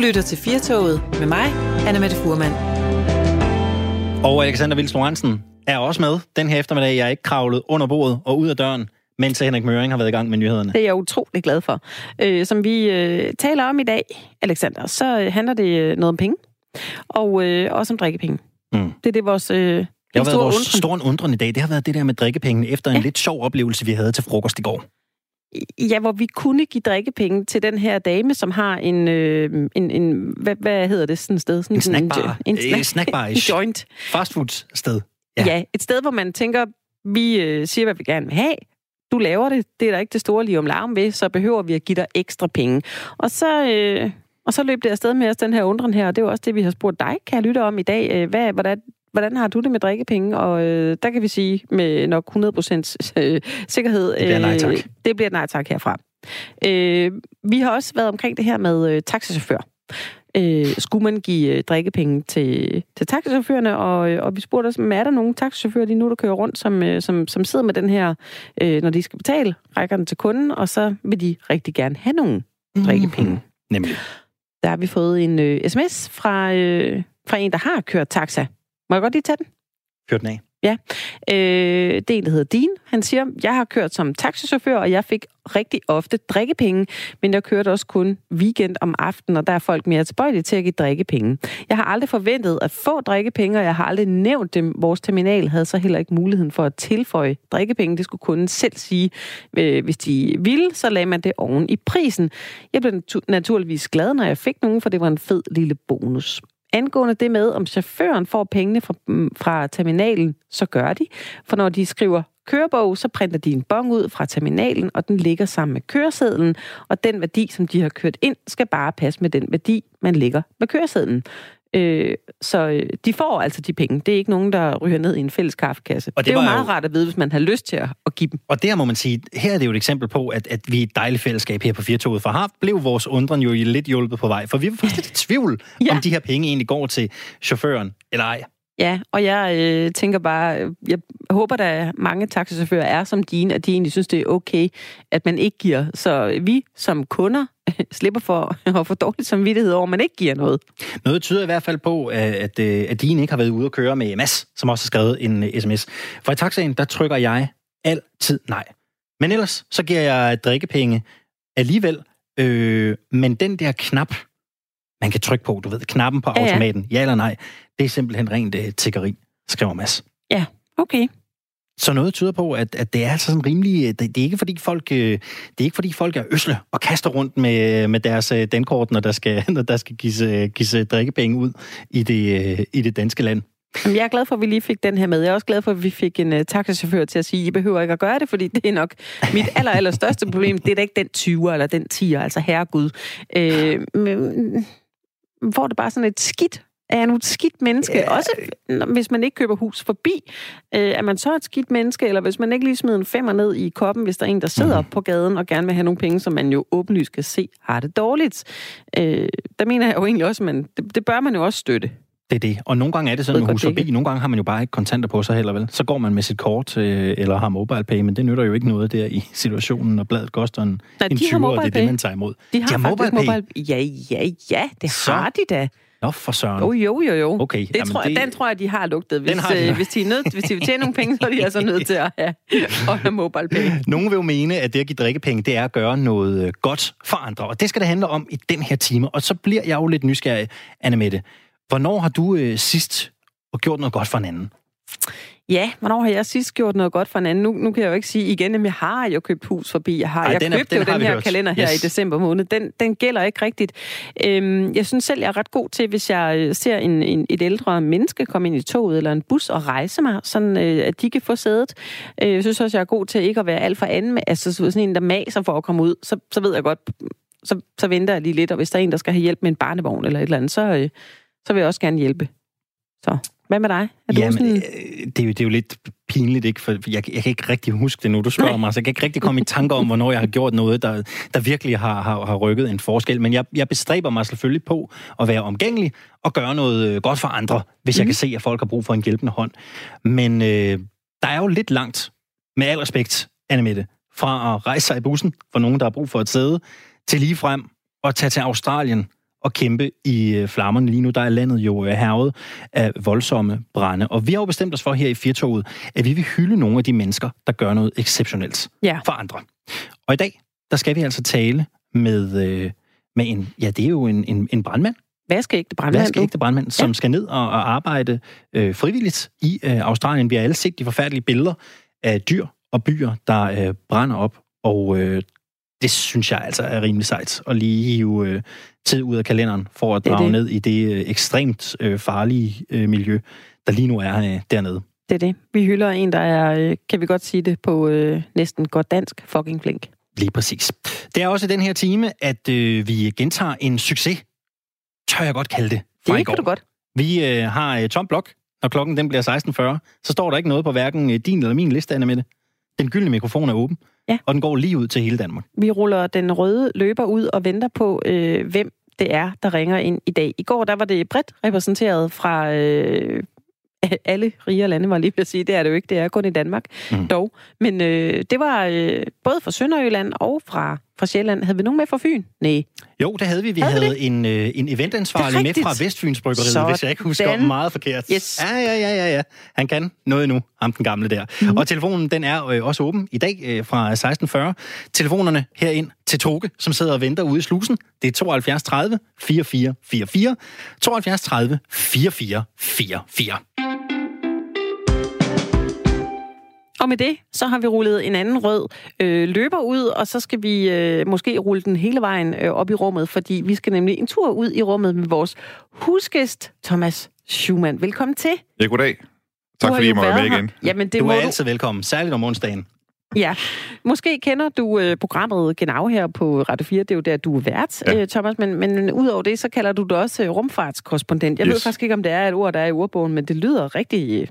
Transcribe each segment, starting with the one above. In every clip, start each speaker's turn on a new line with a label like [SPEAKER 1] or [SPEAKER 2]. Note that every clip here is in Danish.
[SPEAKER 1] lytter til Firtoget med mig, Anna Mette Furman.
[SPEAKER 2] Og Alexander Vils Lorentzen er også med den her eftermiddag. Jeg er ikke kravlet under bordet og ud af døren, mens Henrik Møring har været i gang med nyhederne.
[SPEAKER 3] Det er jeg utrolig glad for. Øh, som vi øh, taler om i dag, Alexander, så øh, handler det øh, noget om penge. Og øh, også om drikkepenge. Mm. Det er det vores... Øh,
[SPEAKER 2] det har været vores store undren i dag. Det har været det der med drikkepengene efter en ja. lidt sjov oplevelse, vi havde til frokost i går.
[SPEAKER 3] Ja, hvor vi kunne give drikkepenge til den her dame, som har en, øh, en, en hvad, hvad hedder det sådan et sted? Sådan
[SPEAKER 2] en snackbar. En, en, snack,
[SPEAKER 3] snackbar
[SPEAKER 2] en
[SPEAKER 3] joint.
[SPEAKER 2] Fastfood sted.
[SPEAKER 3] Ja. ja, et sted, hvor man tænker, vi øh, siger, hvad vi gerne vil have. Du laver det. Det er der ikke det store lige om larm ved, så behøver vi at give dig ekstra penge. Og så, øh, og så løb det afsted med os, den her undren her, og det er jo også det, vi har spurgt dig, kan jeg lytte om i dag. Øh, hvad, hvordan, hvordan har du det med drikkepenge? Og øh, der kan vi sige med nok 100% øh, sikkerhed...
[SPEAKER 2] Det bliver nej tak. Øh,
[SPEAKER 3] det bliver nej tak herfra. Øh, vi har også været omkring det her med øh, taxachauffør. Øh, skulle man give øh, drikkepenge til, til taxichaufførerne, og, øh, og vi spurgte os, er der nogle taxichauffører lige nu, der kører rundt, som, øh, som, som sidder med den her, øh, når de skal betale, rækker den til kunden, og så vil de rigtig gerne have nogle mm-hmm. drikkepenge.
[SPEAKER 2] Nemlig.
[SPEAKER 3] Der har vi fået en øh, sms fra, øh, fra en, der har kørt taxa. Må jeg godt lige tage den?
[SPEAKER 2] Kør den af.
[SPEAKER 3] Ja. Øh, det er en, der hedder Dean. Han siger, jeg har kørt som taxichauffør, og jeg fik rigtig ofte drikkepenge, men jeg kørte også kun weekend om aftenen, og der er folk mere tilbøjelige til at give drikkepenge. Jeg har aldrig forventet at få drikkepenge, og jeg har aldrig nævnt dem. Vores terminal havde så heller ikke muligheden for at tilføje drikkepenge. Det skulle kunden selv sige. Øh, hvis de ville, så lagde man det oven i prisen. Jeg blev naturligvis glad, når jeg fik nogen, for det var en fed lille bonus. Angående det med, om chaufføren får pengene fra, mm, fra terminalen, så gør de. For når de skriver kørebog, så printer de en bong ud fra terminalen, og den ligger sammen med køresedlen, og den værdi, som de har kørt ind, skal bare passe med den værdi, man lægger med køresedlen. Øh, så øh, de får altså de penge. Det er ikke nogen, der ryger ned i en fælles kaffekasse. Og det, det er jo meget jo... rart at vide, hvis man har lyst til at, at give dem.
[SPEAKER 2] Og der må man sige, her er det jo et eksempel på, at, at vi er et dejligt fællesskab her på Firtoget, for har blev vores undren jo lidt hjulpet på vej, for vi var faktisk lidt i tvivl, ja. om de her penge egentlig går til chaufføren eller ej.
[SPEAKER 3] Ja, og jeg øh, tænker bare, øh, jeg håber, der mange taxichauffører er som dine, at de egentlig synes, det er okay, at man ikke giver. Så vi som kunder slipper for at få dårligt samvittighed over, at man ikke giver noget.
[SPEAKER 2] Noget tyder i hvert fald på, at, at øh, din ikke har været ude at køre med Mads, som også har skrevet en øh, sms. For i taxaen, der trykker jeg altid nej. Men ellers, så giver jeg drikkepenge alligevel. Øh, men den der knap, man kan trykke på, du ved, knappen på automaten, ja, ja. eller nej, det er simpelthen rent uh, tiggeri, skriver Mads.
[SPEAKER 3] Ja, okay.
[SPEAKER 2] Så noget tyder på, at, at det er altså sådan rimelig... Det, det, er ikke fordi folk, øh, det er ikke fordi folk er øsle og kaster rundt med, med deres øh, dankort, når der skal, når der skal gives, gives drikkepenge ud i det, i det danske land.
[SPEAKER 3] Jamen, jeg er glad for, at vi lige fik den her med. Jeg er også glad for, at vi fik en uh, taxachauffør til at sige, I behøver ikke at gøre det, fordi det er nok mit aller, aller største problem. Det er da ikke den 20'er eller den 10'er, altså herregud. Øh, men, hvor det bare sådan et skidt er jeg nu et skidt menneske? Ja. Også hvis man ikke køber hus forbi. Øh, er man så et skidt menneske? Eller hvis man ikke lige smider en femmer ned i koppen, hvis der er en, der sidder mm. på gaden og gerne vil have nogle penge, som man jo åbenlyst kan se har det dårligt. Øh, der mener jeg jo egentlig også, at man, det, det bør man jo også støtte.
[SPEAKER 2] Det er det. Og nogle gange er det sådan med hus forbi. Nogle gange har man jo bare ikke kontanter på sig heller, vel? Så går man med sit kort øh, eller har mobile pay, men det nytter jo ikke noget der i situationen, når bladet koster en,
[SPEAKER 3] Nej,
[SPEAKER 2] en 20, og det er det, man tager imod.
[SPEAKER 3] De har, de har mobile, pay. mobile Ja, ja, ja, det så, har de da.
[SPEAKER 2] Nå, for søren.
[SPEAKER 3] Jo, jo, jo, jo.
[SPEAKER 2] Okay.
[SPEAKER 3] Det tror, det... Den tror jeg, de har lugtet. Hvis, har de. øh, hvis, de er nødt, hvis de vil tjene nogle penge, så er de altså nødt til at have, at have mobile pay.
[SPEAKER 2] Nogle vil jo mene, at det at give drikkepenge, det er at gøre noget øh, godt for andre. Og det skal det handle om i den her time. Og så bliver jeg jo lidt nysgerrig, Anne Mette. Hvornår har du øh, sidst gjort noget godt for en anden?
[SPEAKER 3] Ja, hvornår har jeg sidst gjort noget godt for en anden? Nu, nu kan jeg jo ikke sige igen, at jeg har jo købt hus forbi. Jeg har Ej, jeg den købte er, den jo den her hørt. kalender her yes. i december måned. Den, den gælder ikke rigtigt. Øhm, jeg synes selv, jeg er ret god til, hvis jeg øh, ser en, en, et ældre menneske komme ind i toget eller en bus og rejse mig, sådan øh, at de kan få sædet. Øh, jeg synes også, jeg er god til ikke at være alt for anden. Altså sådan en, der maser for at komme ud, så, så ved jeg godt, så, så venter jeg lige lidt. Og hvis der er en, der skal have hjælp med en barnevogn eller et eller andet, så, øh, så vil jeg også gerne hjælpe. Så hvad med dig?
[SPEAKER 2] Er Jamen, sådan... Øh, det, er jo, det er jo lidt pinligt, ikke? For jeg, jeg kan ikke rigtig huske det nu, du spørger Nej. mig. Så jeg kan ikke rigtig komme i tanker om, hvornår jeg har gjort noget, der, der virkelig har, har, har rykket en forskel. Men jeg, jeg bestræber mig selvfølgelig på at være omgængelig og gøre noget øh, godt for andre, hvis mm. jeg mhm. kan se, at folk har brug for en hjælpende hånd. Men øh, der er jo lidt langt, med al respekt, Annemette, fra at rejse sig i bussen for nogen, der har brug for et sæde, til lige frem at tage til Australien at kæmpe i øh, flammerne lige nu. Der er landet jo øh, hervet af voldsomme brænde. Og vi har jo bestemt os for her i Firtoget, at vi vil hylde nogle af de mennesker, der gør noget exceptionelt
[SPEAKER 3] Ja.
[SPEAKER 2] for andre. Og i dag, der skal vi altså tale med, øh, med en, ja, det er jo en, en, en brandmand,
[SPEAKER 3] Vaskeægte brandmand.
[SPEAKER 2] vaskeægte brandmand, som
[SPEAKER 3] Ja.
[SPEAKER 2] skal ned og, og arbejde øh, frivilligt i øh, Australien. Vi har alle set de forfærdelige billeder af dyr og byer, der øh, brænder op, og øh, det synes jeg altså er rimelig sejt at lige hive øh, tid ud af kalenderen for at drage
[SPEAKER 3] det.
[SPEAKER 2] ned i det øh, ekstremt øh, farlige øh, miljø, der lige nu er øh, dernede.
[SPEAKER 3] Det er det. Vi hylder en, der er, øh, kan vi godt sige det på øh, næsten godt dansk, fucking flink.
[SPEAKER 2] Lige præcis. Det er også i den her time, at øh, vi gentager en succes, tør jeg godt kalde det, fra i
[SPEAKER 3] Det
[SPEAKER 2] går.
[SPEAKER 3] kan du godt.
[SPEAKER 2] Vi øh, har øh, tom blok, når klokken den bliver 16.40. Så står der ikke noget på hverken øh, din eller min liste, Anna med det. Den gyldne mikrofon er åben,
[SPEAKER 3] Ja.
[SPEAKER 2] og den går lige ud til hele Danmark.
[SPEAKER 3] Vi ruller den røde løber ud og venter på, øh, hvem det er, der ringer ind i dag. I går der var det bredt repræsenteret fra øh, alle rige lande, var lige ved at sige. Det er det jo ikke, det er kun i Danmark
[SPEAKER 2] Mm.
[SPEAKER 3] dog. Men øh, det var øh, både fra Sønderjylland og fra, fra Sjælland. Havde vi nogen med fra Fyn? Nej.
[SPEAKER 2] Jo, det havde vi. Vi
[SPEAKER 3] Havde
[SPEAKER 2] havde, en, øh, en eventansvarlig med fra Vestfyns Bryggeriet,
[SPEAKER 3] Sådan.
[SPEAKER 2] hvis jeg ikke husker meget forkert.
[SPEAKER 3] Yes.
[SPEAKER 2] Ja, ja, ja, ja, ja. Han kan noget nu, ham den gamle der. Mm. Og telefonen, den er øh, også åben i dag øh, fra 16.40. Telefonerne herind til Toge, som sidder og venter ude i slusen, det er 72 30 44 44. 72 30 44 44.
[SPEAKER 3] Og med det, så har vi rullet en anden rød øh, løber ud, og så skal vi øh, måske rulle den hele vejen øh, op i rummet, fordi vi skal nemlig en tur ud i rummet med vores husgæst, Thomas Schumann. Velkommen til.
[SPEAKER 4] Ja, goddag.
[SPEAKER 3] Du
[SPEAKER 4] Tak
[SPEAKER 3] har
[SPEAKER 4] fordi I må være med
[SPEAKER 3] her.
[SPEAKER 4] igen.
[SPEAKER 3] Jamen, det
[SPEAKER 2] Du er
[SPEAKER 3] du.
[SPEAKER 2] altid velkommen, særligt om onsdagen.
[SPEAKER 3] Ja. Måske kender du øh, programmet Genau her på Radio 4. Det er jo der, du er vært,
[SPEAKER 4] Ja.
[SPEAKER 3] øh, Thomas. Men, men udover det, så kalder du dig også øh, rumfartskorrespondent. Jeg yes. ved faktisk ikke, om det er et ord, der er i ordbogen, men det lyder rigtig...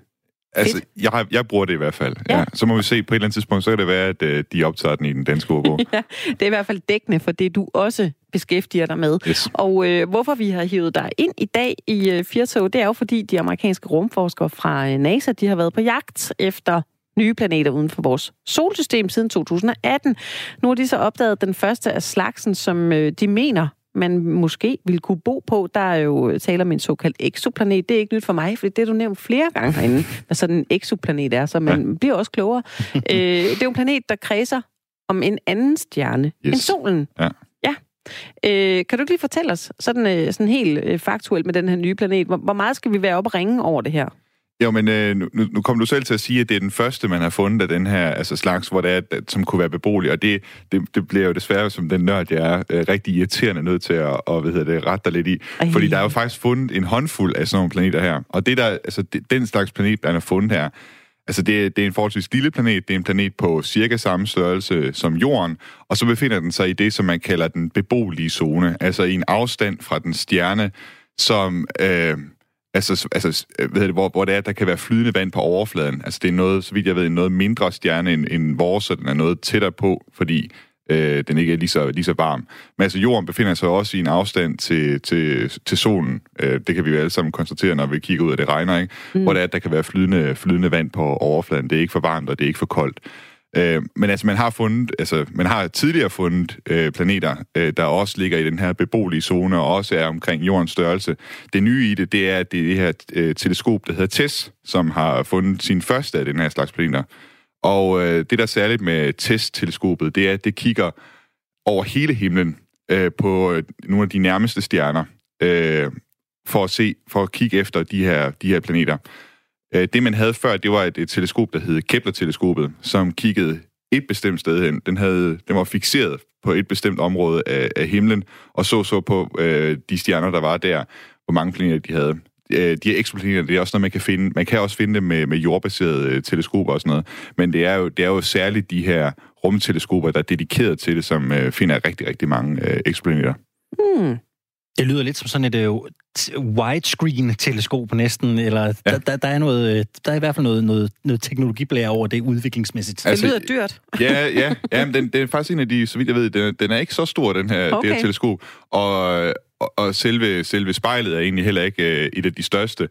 [SPEAKER 4] Altså, jeg, har, jeg bruger det i hvert fald.
[SPEAKER 3] Ja.
[SPEAKER 4] Ja. Så må vi se på et eller andet tidspunkt, så kan det være, at øh, de optager den i den danske ordbog.
[SPEAKER 3] Ja, det er i hvert fald dækkende for det, du også beskæftiger dig med.
[SPEAKER 4] yes.
[SPEAKER 3] Og øh, hvorfor vi har hivet dig ind i dag i øh, Firtog, det er jo fordi de amerikanske rumforskere fra øh, NASA, de har været på jagt efter nye planeter uden for vores solsystem siden 2018. Nu har de så opdaget den første af slagsen, som øh, de mener, man måske ville kunne bo på. Der er jo tale om en såkaldt exoplanet. Det er ikke nyt for mig, for det er du nævnt flere gange herinde, hvad sådan en exoplanet er, så man ja. bliver også klogere. øh, det er jo en planet, der kredser om en anden stjerne yes. end solen.
[SPEAKER 4] Ja.
[SPEAKER 3] Ja. Øh, kan du ikke lige fortælle os, sådan, øh, sådan helt øh, faktuelt med den her nye planet, hvor, hvor meget skal vi være oppe og ringe over det her?
[SPEAKER 4] Jo, men øh, nu, nu kom du selv til at sige, at det er den første, man har fundet af den her altså, slags, hvor det er, som kunne være beboelig. Og det, det, det bliver jo desværre, som den nørd, jeg er, øh, rigtig irriterende nødt til at og, hvad hedder det, rette dig lidt i.
[SPEAKER 3] Ej.
[SPEAKER 4] Fordi der er jo faktisk fundet en håndfuld af sådan nogle planeter her. Og det der, altså, det, den slags planet, der er fundet her, Altså, det, er- det er en forholdsvis lille planet. Det er en planet på cirka samme størrelse som Jorden. Og så befinder den sig i det, som man kalder den beboelige zone. Altså i en afstand fra den stjerne, som... Øh, Altså, altså hvad hedder det, hvor, hvor det er, at der kan være flydende vand på overfladen. Altså det er noget, så vidt jeg ved, en noget mindre stjerne end, end vores, så den er noget tættere på, fordi øh, den ikke er lige så, lige så varm. Men altså jorden befinder sig også i en afstand til, til, til solen. Øh, det kan vi jo alle sammen konstatere, når vi kigger ud, og det regner, ikke? Mm. Hvor det er, at der kan være flydende, flydende vand på overfladen. Det er ikke for varmt, og det er ikke for koldt. Øh, men altså, man har fundet, altså, man har tidligere fundet øh, planeter, øh, der også ligger i den her beboelige zone, og også er omkring jordens størrelse. Det nye i det, det er, at det er det her øh, teleskop, der hedder TESS, som har fundet sin første af den her slags planeter. Og øh, det, der er særligt med TESS-teleskopet, det er, at det kigger over hele himlen øh, på øh, nogle af de nærmeste stjerner, øh, for at se, for at kigge efter de her, de her planeter. Øh, det, man havde før, det var et, et teleskop, der hed Kepler-teleskopet, som kiggede et bestemt sted hen. Den, havde, den var fixeret på et bestemt område af, af himlen, og så så på øh, de stjerner, der var der, hvor mange planeter de havde. Øh, de her eksoplaneter, det er også noget, man kan finde. Man kan også finde dem med, med jordbaserede øh, teleskoper og sådan noget. Men det er jo, det er jo særligt de her rumteleskoper, der er dedikeret til det, som øh, finder rigtig, rigtig mange øh, eksoplaneter.
[SPEAKER 3] Hmm.
[SPEAKER 2] Det lyder lidt som sådan et øh, widescreen-teleskop næsten, eller ja. Der, der, er noget, øh, der er i hvert fald noget, noget, noget teknologiblære over det udviklingsmæssigt.
[SPEAKER 3] Det
[SPEAKER 4] Altså,
[SPEAKER 3] lyder dyrt.
[SPEAKER 4] Ja, ja, ja men den, den er faktisk en af de, så vidt jeg ved, den, den er ikke så stor, den her, okay. det her teleskop. Og, og, og selve, selve spejlet er egentlig heller ikke øh, et af de største.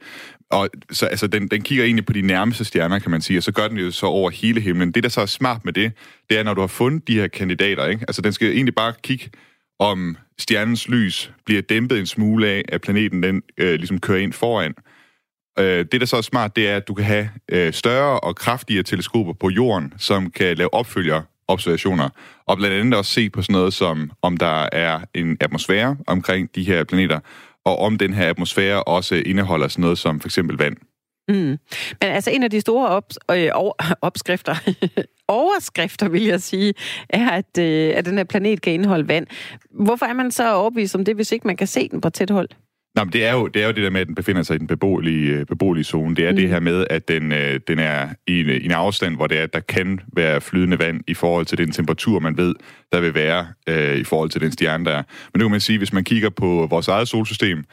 [SPEAKER 4] Og så, altså, den, den kigger egentlig på de nærmeste stjerner, kan man sige, og så gør den jo så over hele himlen. Det, der så er smart med det, det er, når du har fundet de her kandidater, ikke? altså den skal egentlig bare kigge om stjernens lys bliver dæmpet en smule af, at planeten den øh, ligesom kører ind foran. Øh, det, der så er smart, det er, at du kan have øh, større og kraftigere teleskoper på jorden, som kan lave opfølger observationer, og blandt andet også se på sådan noget som, om der er en atmosfære omkring de her planeter, og om den her atmosfære også indeholder sådan noget som for eksempel vand.
[SPEAKER 3] Mm. Men altså en af de store op, øh, over, opskrifter, overskrifter vil jeg sige, er, at, øh, at den her planet kan indeholde vand. Hvorfor er man så overbevist om det, hvis ikke man kan se den på tæt hold?
[SPEAKER 4] Nå, men det er, jo, det er jo det der med, at den befinder sig i den beboelige, øh, beboelige zone. Det er mm. det her med, at den, øh, den er i en, i en afstand, hvor det er, at der kan være flydende vand i forhold til den temperatur, man ved, der vil være øh, i forhold til den stjerne, der er. Men nu kan man sige, hvis man kigger på vores eget solsystem,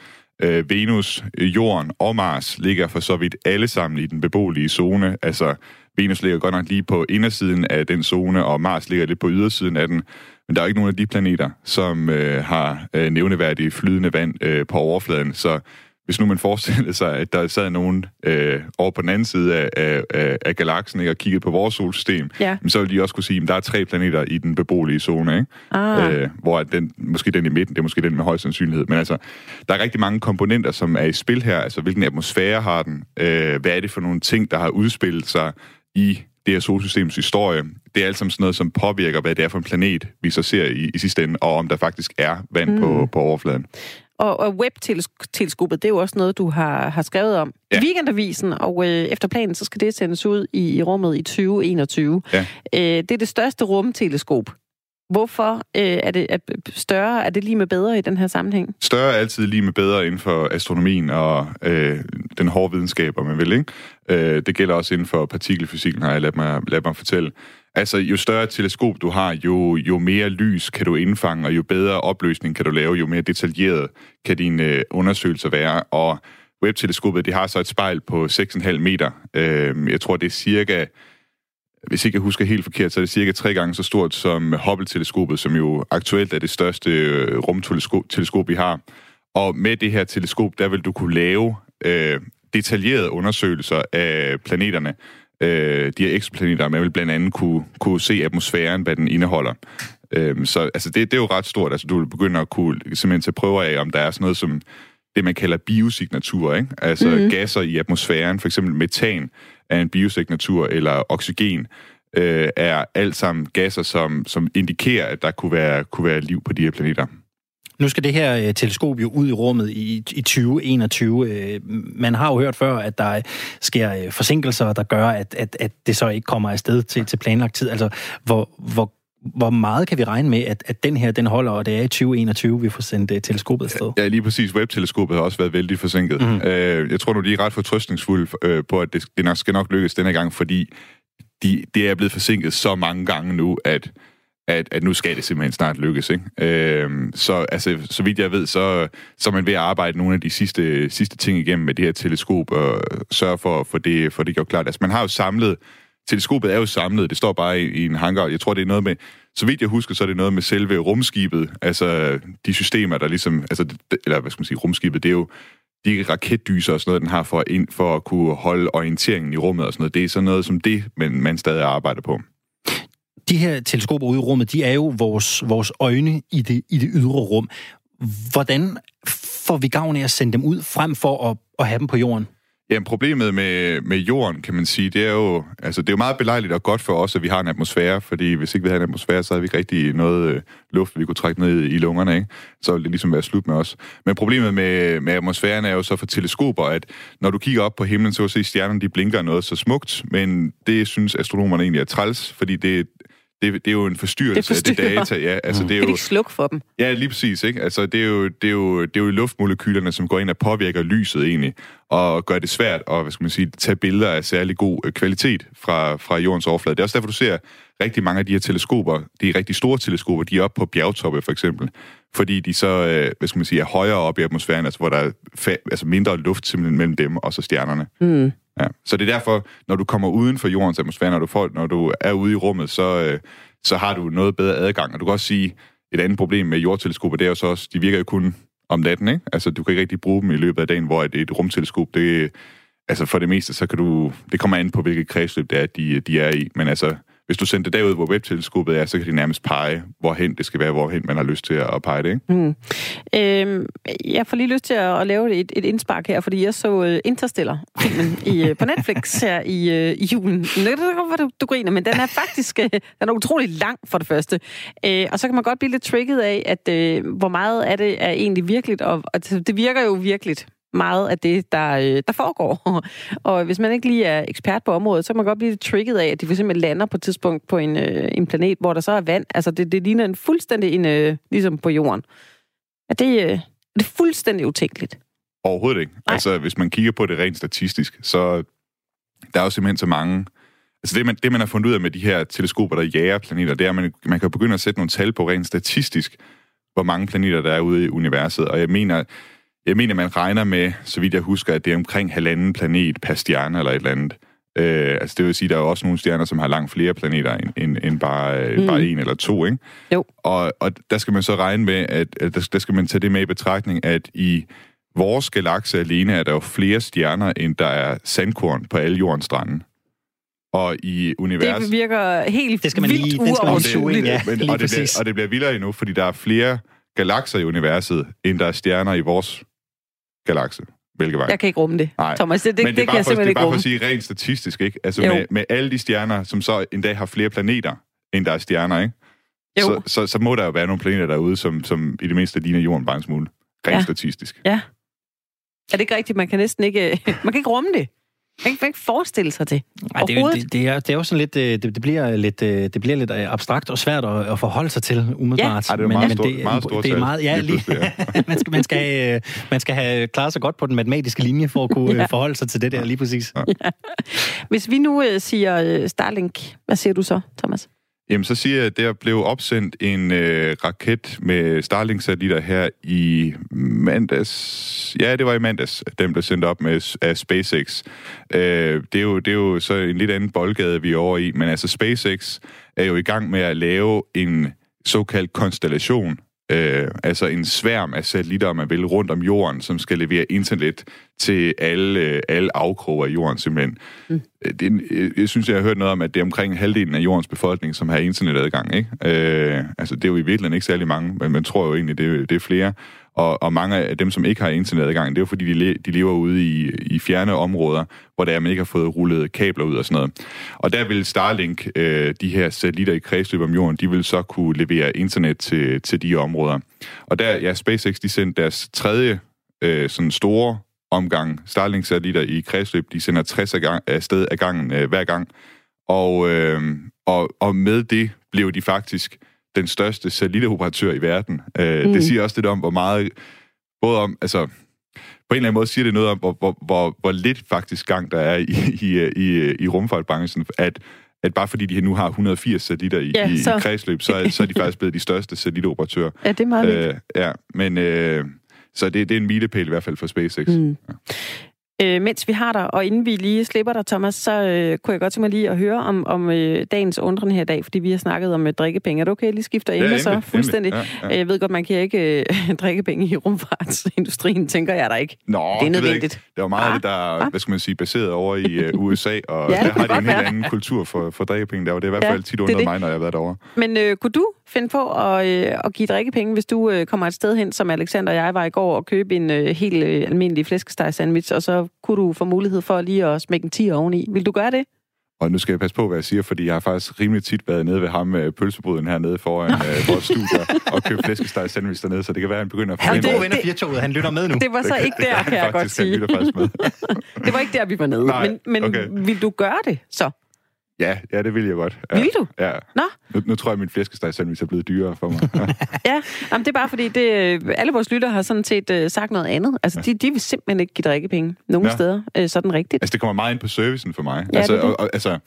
[SPEAKER 4] øh, Venus, øh, Jorden og Mars ligger for så vidt alle sammen i den beboelige zone. Altså, Venus ligger godt nok lige på indersiden af den zone, og Mars ligger lidt på ydersiden af den. Men der er ikke nogen af de planeter, som øh, har øh, nævneværdigt flydende vand øh, på overfladen. Så hvis nu man forestiller sig, at der sad nogen øh, over på den anden side af, af, af galaksen ikke, og kiggede på vores solsystem,
[SPEAKER 3] ja.
[SPEAKER 4] så ville de også kunne sige, at der er tre planeter i den beboelige zone, ikke?
[SPEAKER 3] Ah.
[SPEAKER 4] Øh, hvor den, måske den i midten, det er måske den med høj sandsynlighed. Men altså, der er rigtig mange komponenter, som er i spil her. Altså, hvilken atmosfære har den? Øh, hvad er det for nogle ting, der har udspillet sig i det her solsystems historie, det er alt sammen sådan noget, som påvirker, hvad det er for en planet, vi så ser i, i sidste ende, og om der faktisk er vand mm. på, på overfladen.
[SPEAKER 3] Og, og web-teleskopet, det er jo også noget, du har, har skrevet om ja. i Weekendavisen, og øh, efter planen, så skal det sendes ud i, i rummet i 2021. Ja. Øh, det er det største rumteleskop. Hvorfor øh, er det at større? Er det lige med bedre i den her sammenhæng?
[SPEAKER 4] Større er altid lige med bedre inden for astronomien og øh, den hårde videnskab, om man vil. Ikke? Øh, det gælder også inden for partikelfysikken, har jeg ladt mig, ladt mig fortælle. Altså, jo større teleskop du har, jo, jo mere lys kan du indfange, og jo bedre opløsning kan du lave, jo mere detaljeret kan dine øh, undersøgelser være. Og webteleskopet, det har så et spejl på 6,5 meter. Øh, jeg tror, det er cirka hvis ikke jeg husker helt forkert, så er det cirka tre gange så stort som Hubble-teleskopet, som jo aktuelt er det største øh, rumteleskop, vi har. Og med det her teleskop, der vil du kunne lave øh, detaljerede undersøgelser af planeterne, øh, de her eksoplaneter, man vil blandt andet kunne, kunne se atmosfæren, hvad den indeholder. Øh, så altså, det, det er jo ret stort. Altså, du vil begynde at kunne simpelthen tage prøver af, om der er sådan noget som det, man kalder biosignatur, ikke? Altså mm-hmm. gasser i atmosfæren, for eksempel metan, er en biosignatur, eller oxygen, øh, er alt sammen gasser, som, som indikerer, at der kunne være, kunne være liv på de her planeter.
[SPEAKER 2] Nu skal det her øh, teleskop jo ud i rummet i, i 2021. Øh, man har jo hørt før, at der sker øh, forsinkelser, der gør, at, at, at det så ikke kommer afsted til, til planlagt tid. Altså, hvor, hvor hvor meget kan vi regne med, at, at den her den holder, og det er i 2021, vi får sendt uh, teleskopet afsted?
[SPEAKER 4] Ja, lige præcis. Webb-teleskopet har også været vældig forsinket. Mm. Uh, jeg tror nu, de er ret fortrøstningsfulde uh, på, at det, det nok skal nok lykkes denne gang, fordi de, det er blevet forsinket så mange gange nu, at at, at nu skal det simpelthen snart lykkes. Ikke? Øh, så, altså, så vidt jeg ved, så, så er man ved at arbejde nogle af de sidste, sidste ting igennem med det her teleskop og sørge for, for det, for det gjort klart. Altså, man har jo samlet teleskopet er jo samlet, det står bare i, i en hangar. Jeg tror, det er noget med, så vidt jeg husker, så er det noget med selve rumskibet, altså de systemer, der ligesom, altså, eller hvad skal man sige, rumskibet, det er jo de raketdyser og sådan noget, den har for, ind, for at kunne holde orienteringen i rummet og sådan noget. Det er sådan noget som det, men man stadig arbejder på.
[SPEAKER 2] De her teleskoper ude i rummet, de er jo vores, vores øjne i det, i det ydre rum. Hvordan får vi gavn af at sende dem ud, frem for at, at have dem på jorden?
[SPEAKER 4] Jamen, problemet med, med jorden, kan man sige, det er jo, altså, det er jo meget belejligt og godt for os, at vi har en atmosfære, fordi hvis ikke vi havde en atmosfære, så havde vi ikke rigtig noget øh, luft, vi kunne trække ned i lungerne, ikke? Så ville det ligesom være slut med os. Men problemet med, med atmosfæren er jo så for teleskoper, at når du kigger op på himlen, så kan du se, at stjernerne de blinker noget så smukt, men det synes astronomerne egentlig er træls, fordi det, det, det er jo en forstyrrelse det af det data. Ja,
[SPEAKER 3] altså, mm. det er jo, kan de slukke for dem?
[SPEAKER 4] Ja, lige præcis. Ikke? Altså, det, er jo, det, er jo, det er jo luftmolekylerne, som går ind og påvirker lyset egentlig, og gør det svært at hvad skal man sige, tage billeder af særlig god øh, kvalitet fra, fra jordens overflade. Det er også derfor, du ser rigtig mange af de her teleskoper, de rigtig store teleskoper, de er oppe på bjergtoppe for eksempel, fordi de så, øh, hvad skal man sige, er højere oppe i atmosfæren, altså hvor der er fa- altså mindre luft simpelthen mellem dem og så stjernerne. Mm. Ja. Så det er derfor, når du kommer uden for jordens atmosfære, når du, får, når du er ude i rummet, så, øh, så har du noget bedre adgang. Og du kan også sige, et andet problem med jordteleskoper, det er jo så også, de virker jo kun om natten, ikke? Altså, du kan ikke rigtig bruge dem i løbet af dagen, hvor et, et rumteleskop, det, altså for det meste, så kan du, det kommer an på, hvilket kredsløb det er, de, de er i. Men altså, hvis du sender det derud, hvor webteleskopet er, så kan de nærmest pege, hvorhen det skal være, hvorhen man har lyst til at pege det. Ikke?
[SPEAKER 3] Mm. Øhm, jeg får lige lyst til at, at lave et, et indspark her, fordi jeg så uh, Interstellar-filmen i, uh, på Netflix her i, uh, i julen. Godt du, du griner, men den er faktisk den er utrolig lang for det første. Uh, og så kan man godt blive lidt trigget af, at uh, hvor meget af det er egentlig virkeligt, og, og det virker jo virkeligt meget af det, der, øh, der foregår. og hvis man ikke lige er ekspert på området, så kan man godt blive trigget af, at de for eksempel lander på et tidspunkt på en, øh, en planet, hvor der så er vand. Altså, det, det ligner en fuldstændig en, øh, ligesom på jorden. Er det, er det fuldstændig utænkeligt?
[SPEAKER 4] Overhovedet ikke. Nej. Altså, hvis man kigger på det rent statistisk, så der er jo simpelthen så mange... Altså, det man, det, man har fundet ud af med de her teleskoper, der jager planeter, det er, at man, man kan begynde at sætte nogle tal på rent statistisk, hvor mange planeter der er ude i universet. Og jeg mener, jeg mener, man regner med, så vidt jeg husker, at det er omkring halvanden planet per stjerne eller et eller andet. Øh, altså det vil sige, at der er også nogle stjerner, som har langt flere planeter end, end, end bare, mm. bare en eller to, ikke?
[SPEAKER 3] Jo.
[SPEAKER 4] Og, og der skal man så regne med, at, at der, der skal man tage det med i betragtning, at i vores galakse alene er der jo flere stjerner, end der er sandkorn på alle jordens strande. Og i universet...
[SPEAKER 3] Det virker helt det skal man vildt uoverskueligt.
[SPEAKER 4] Ja, men, og, det bliver, og det bliver vildere endnu, fordi der er flere galakser i universet, end der er stjerner i vores galakse. Mælkevej.
[SPEAKER 3] Jeg kan ikke rumme det, Nej. Thomas. Det, det,
[SPEAKER 4] Men det,
[SPEAKER 3] det kan jeg
[SPEAKER 4] simpelthen
[SPEAKER 3] ikke rumme.
[SPEAKER 4] Det er bare for at sige rent statistisk, ikke? Altså med, med alle de stjerner, som så en dag har flere planeter, end der er stjerner, ikke? Jo. Så, så, så må der jo være nogle planeter derude, som, som i det mindste ligner jorden bare en smule. Rent ja. statistisk.
[SPEAKER 3] Ja. Er det ikke rigtigt? Man kan næsten ikke... Man kan ikke rumme det. Man kan ikke forestille sig det.
[SPEAKER 2] Ej, det, det, det, er, det er jo sådan lidt, øh, det, det, bliver lidt, øh, det bliver lidt øh, abstrakt og svært at, at forholde sig til, umiddelbart.
[SPEAKER 4] Ja. Ej, det er men, meget, men, det, meget stort
[SPEAKER 2] det er meget, ja, lige, man, skal, man, skal have, man skal have klaret sig godt på den matematiske linje for at kunne ja. forholde sig til det der lige præcis. Ja. Ja.
[SPEAKER 3] Hvis vi nu siger Starlink, hvad siger du så, Thomas?
[SPEAKER 4] Jamen, så siger jeg, at der blev opsendt en øh, raket med Starlink-satellitter her i mandags. Ja, det var i mandags, den blev sendt op med, af SpaceX. Øh, det, er jo, det er jo så en lidt anden boldgade, vi er over i, men altså SpaceX er jo i gang med at lave en såkaldt konstellation øh, altså en sværm af satellitter, man vil, rundt om jorden, som skal levere internet til alle, alle afkroger af jorden, simpelthen. Mm. Øh, det, jeg synes, jeg har hørt noget om, at det er omkring halvdelen af jordens befolkning, som har internetadgang. Ikke? Øh, altså, det er jo i virkeligheden ikke særlig mange, men man tror jo egentlig, det, det er flere. Og, og mange af dem, som ikke har internetadgang, det er jo fordi, de, le, de lever ude i, i fjerne områder, hvor der man ikke har fået rullet kabler ud og sådan noget. Og der vil Starlink, øh, de her satellitter i kredsløb om jorden, de vil så kunne levere internet til, til de områder. Og der, ja, SpaceX, de sendte deres tredje øh, sådan store omgang Starlink-satellitter i kredsløb. De sender 60 af sted af gangen øh, hver gang. Og, øh, og, og med det blev de faktisk den største satellitoperatør i verden. Øh, mm. Det siger også lidt om, hvor meget... Både om, altså... På en eller anden måde siger det noget om, hvor, hvor, hvor, hvor lidt faktisk gang der er i, i, i, i rumfartbranchen, at at bare fordi de nu har 180 satellitter i, ja, så... i kredsløb, så, så er de faktisk blevet de største satellitoperatører.
[SPEAKER 3] Ja, det er meget øh,
[SPEAKER 4] Ja, men øh, så det, det er en milepæl i hvert fald for SpaceX. Mm. Ja.
[SPEAKER 3] Øh, mens vi har dig, og inden vi lige slipper dig, Thomas, så øh, kunne jeg godt tænke mig lige at høre om, om øh, dagens undren her i dag, fordi vi har snakket om øh, drikkepenge. Er det okay, jeg lige skifter emne ja, så fuldstændig? Ja, ja. Jeg ved godt, man kan ikke øh, drikkepenge i rumfartsindustrien, tænker jeg da ikke.
[SPEAKER 4] Nå,
[SPEAKER 3] det er
[SPEAKER 4] nødvendigt. Det, det er jo meget ah, det, der er, ah. hvad skal man sige, baseret over i uh, USA, og ja, der har de en helt anden kultur for, for drikkepenge der, og det er i hvert fald ja, tit undret mig, når jeg har været derovre.
[SPEAKER 3] Men øh, kunne du finde på at, øh, at give drikkepenge, hvis du øh, kommer et sted hen, som Alexander og jeg var i går, og købe en øh, helt øh, almindelig flæskesteg sandwich, og så kunne du få mulighed for lige at smække en 10 oveni. Vil du gøre det?
[SPEAKER 4] Og nu skal jeg passe på, hvad jeg siger, fordi jeg har faktisk rimelig tit været nede ved ham med pølsebryden hernede foran øh, vores studie og købt flæskesteg sandwich dernede, så det kan være, at han begynder at
[SPEAKER 2] få... Han er ven af firtoget, han lytter med nu.
[SPEAKER 3] Det var så det, ikke der, kan jeg godt sige. det var ikke der, vi var nede. Nej, men men okay. vil du gøre det så?
[SPEAKER 4] Ja, ja, det vil jeg godt.
[SPEAKER 3] Ja. Vil du?
[SPEAKER 4] Ja.
[SPEAKER 3] Nå?
[SPEAKER 4] Nu, nu tror jeg, at min flæskesteg sandwich er blevet dyrere for mig.
[SPEAKER 3] Ja, ja jamen, det er bare fordi, det, alle vores lytter har sådan set uh, sagt noget andet. Altså, ja. de, de vil simpelthen ikke give drikkepenge nogen ja. steder, uh, sådan rigtigt.
[SPEAKER 4] Altså, det kommer meget ind på servicen for mig. Ja, altså, det, det. Og, og, altså,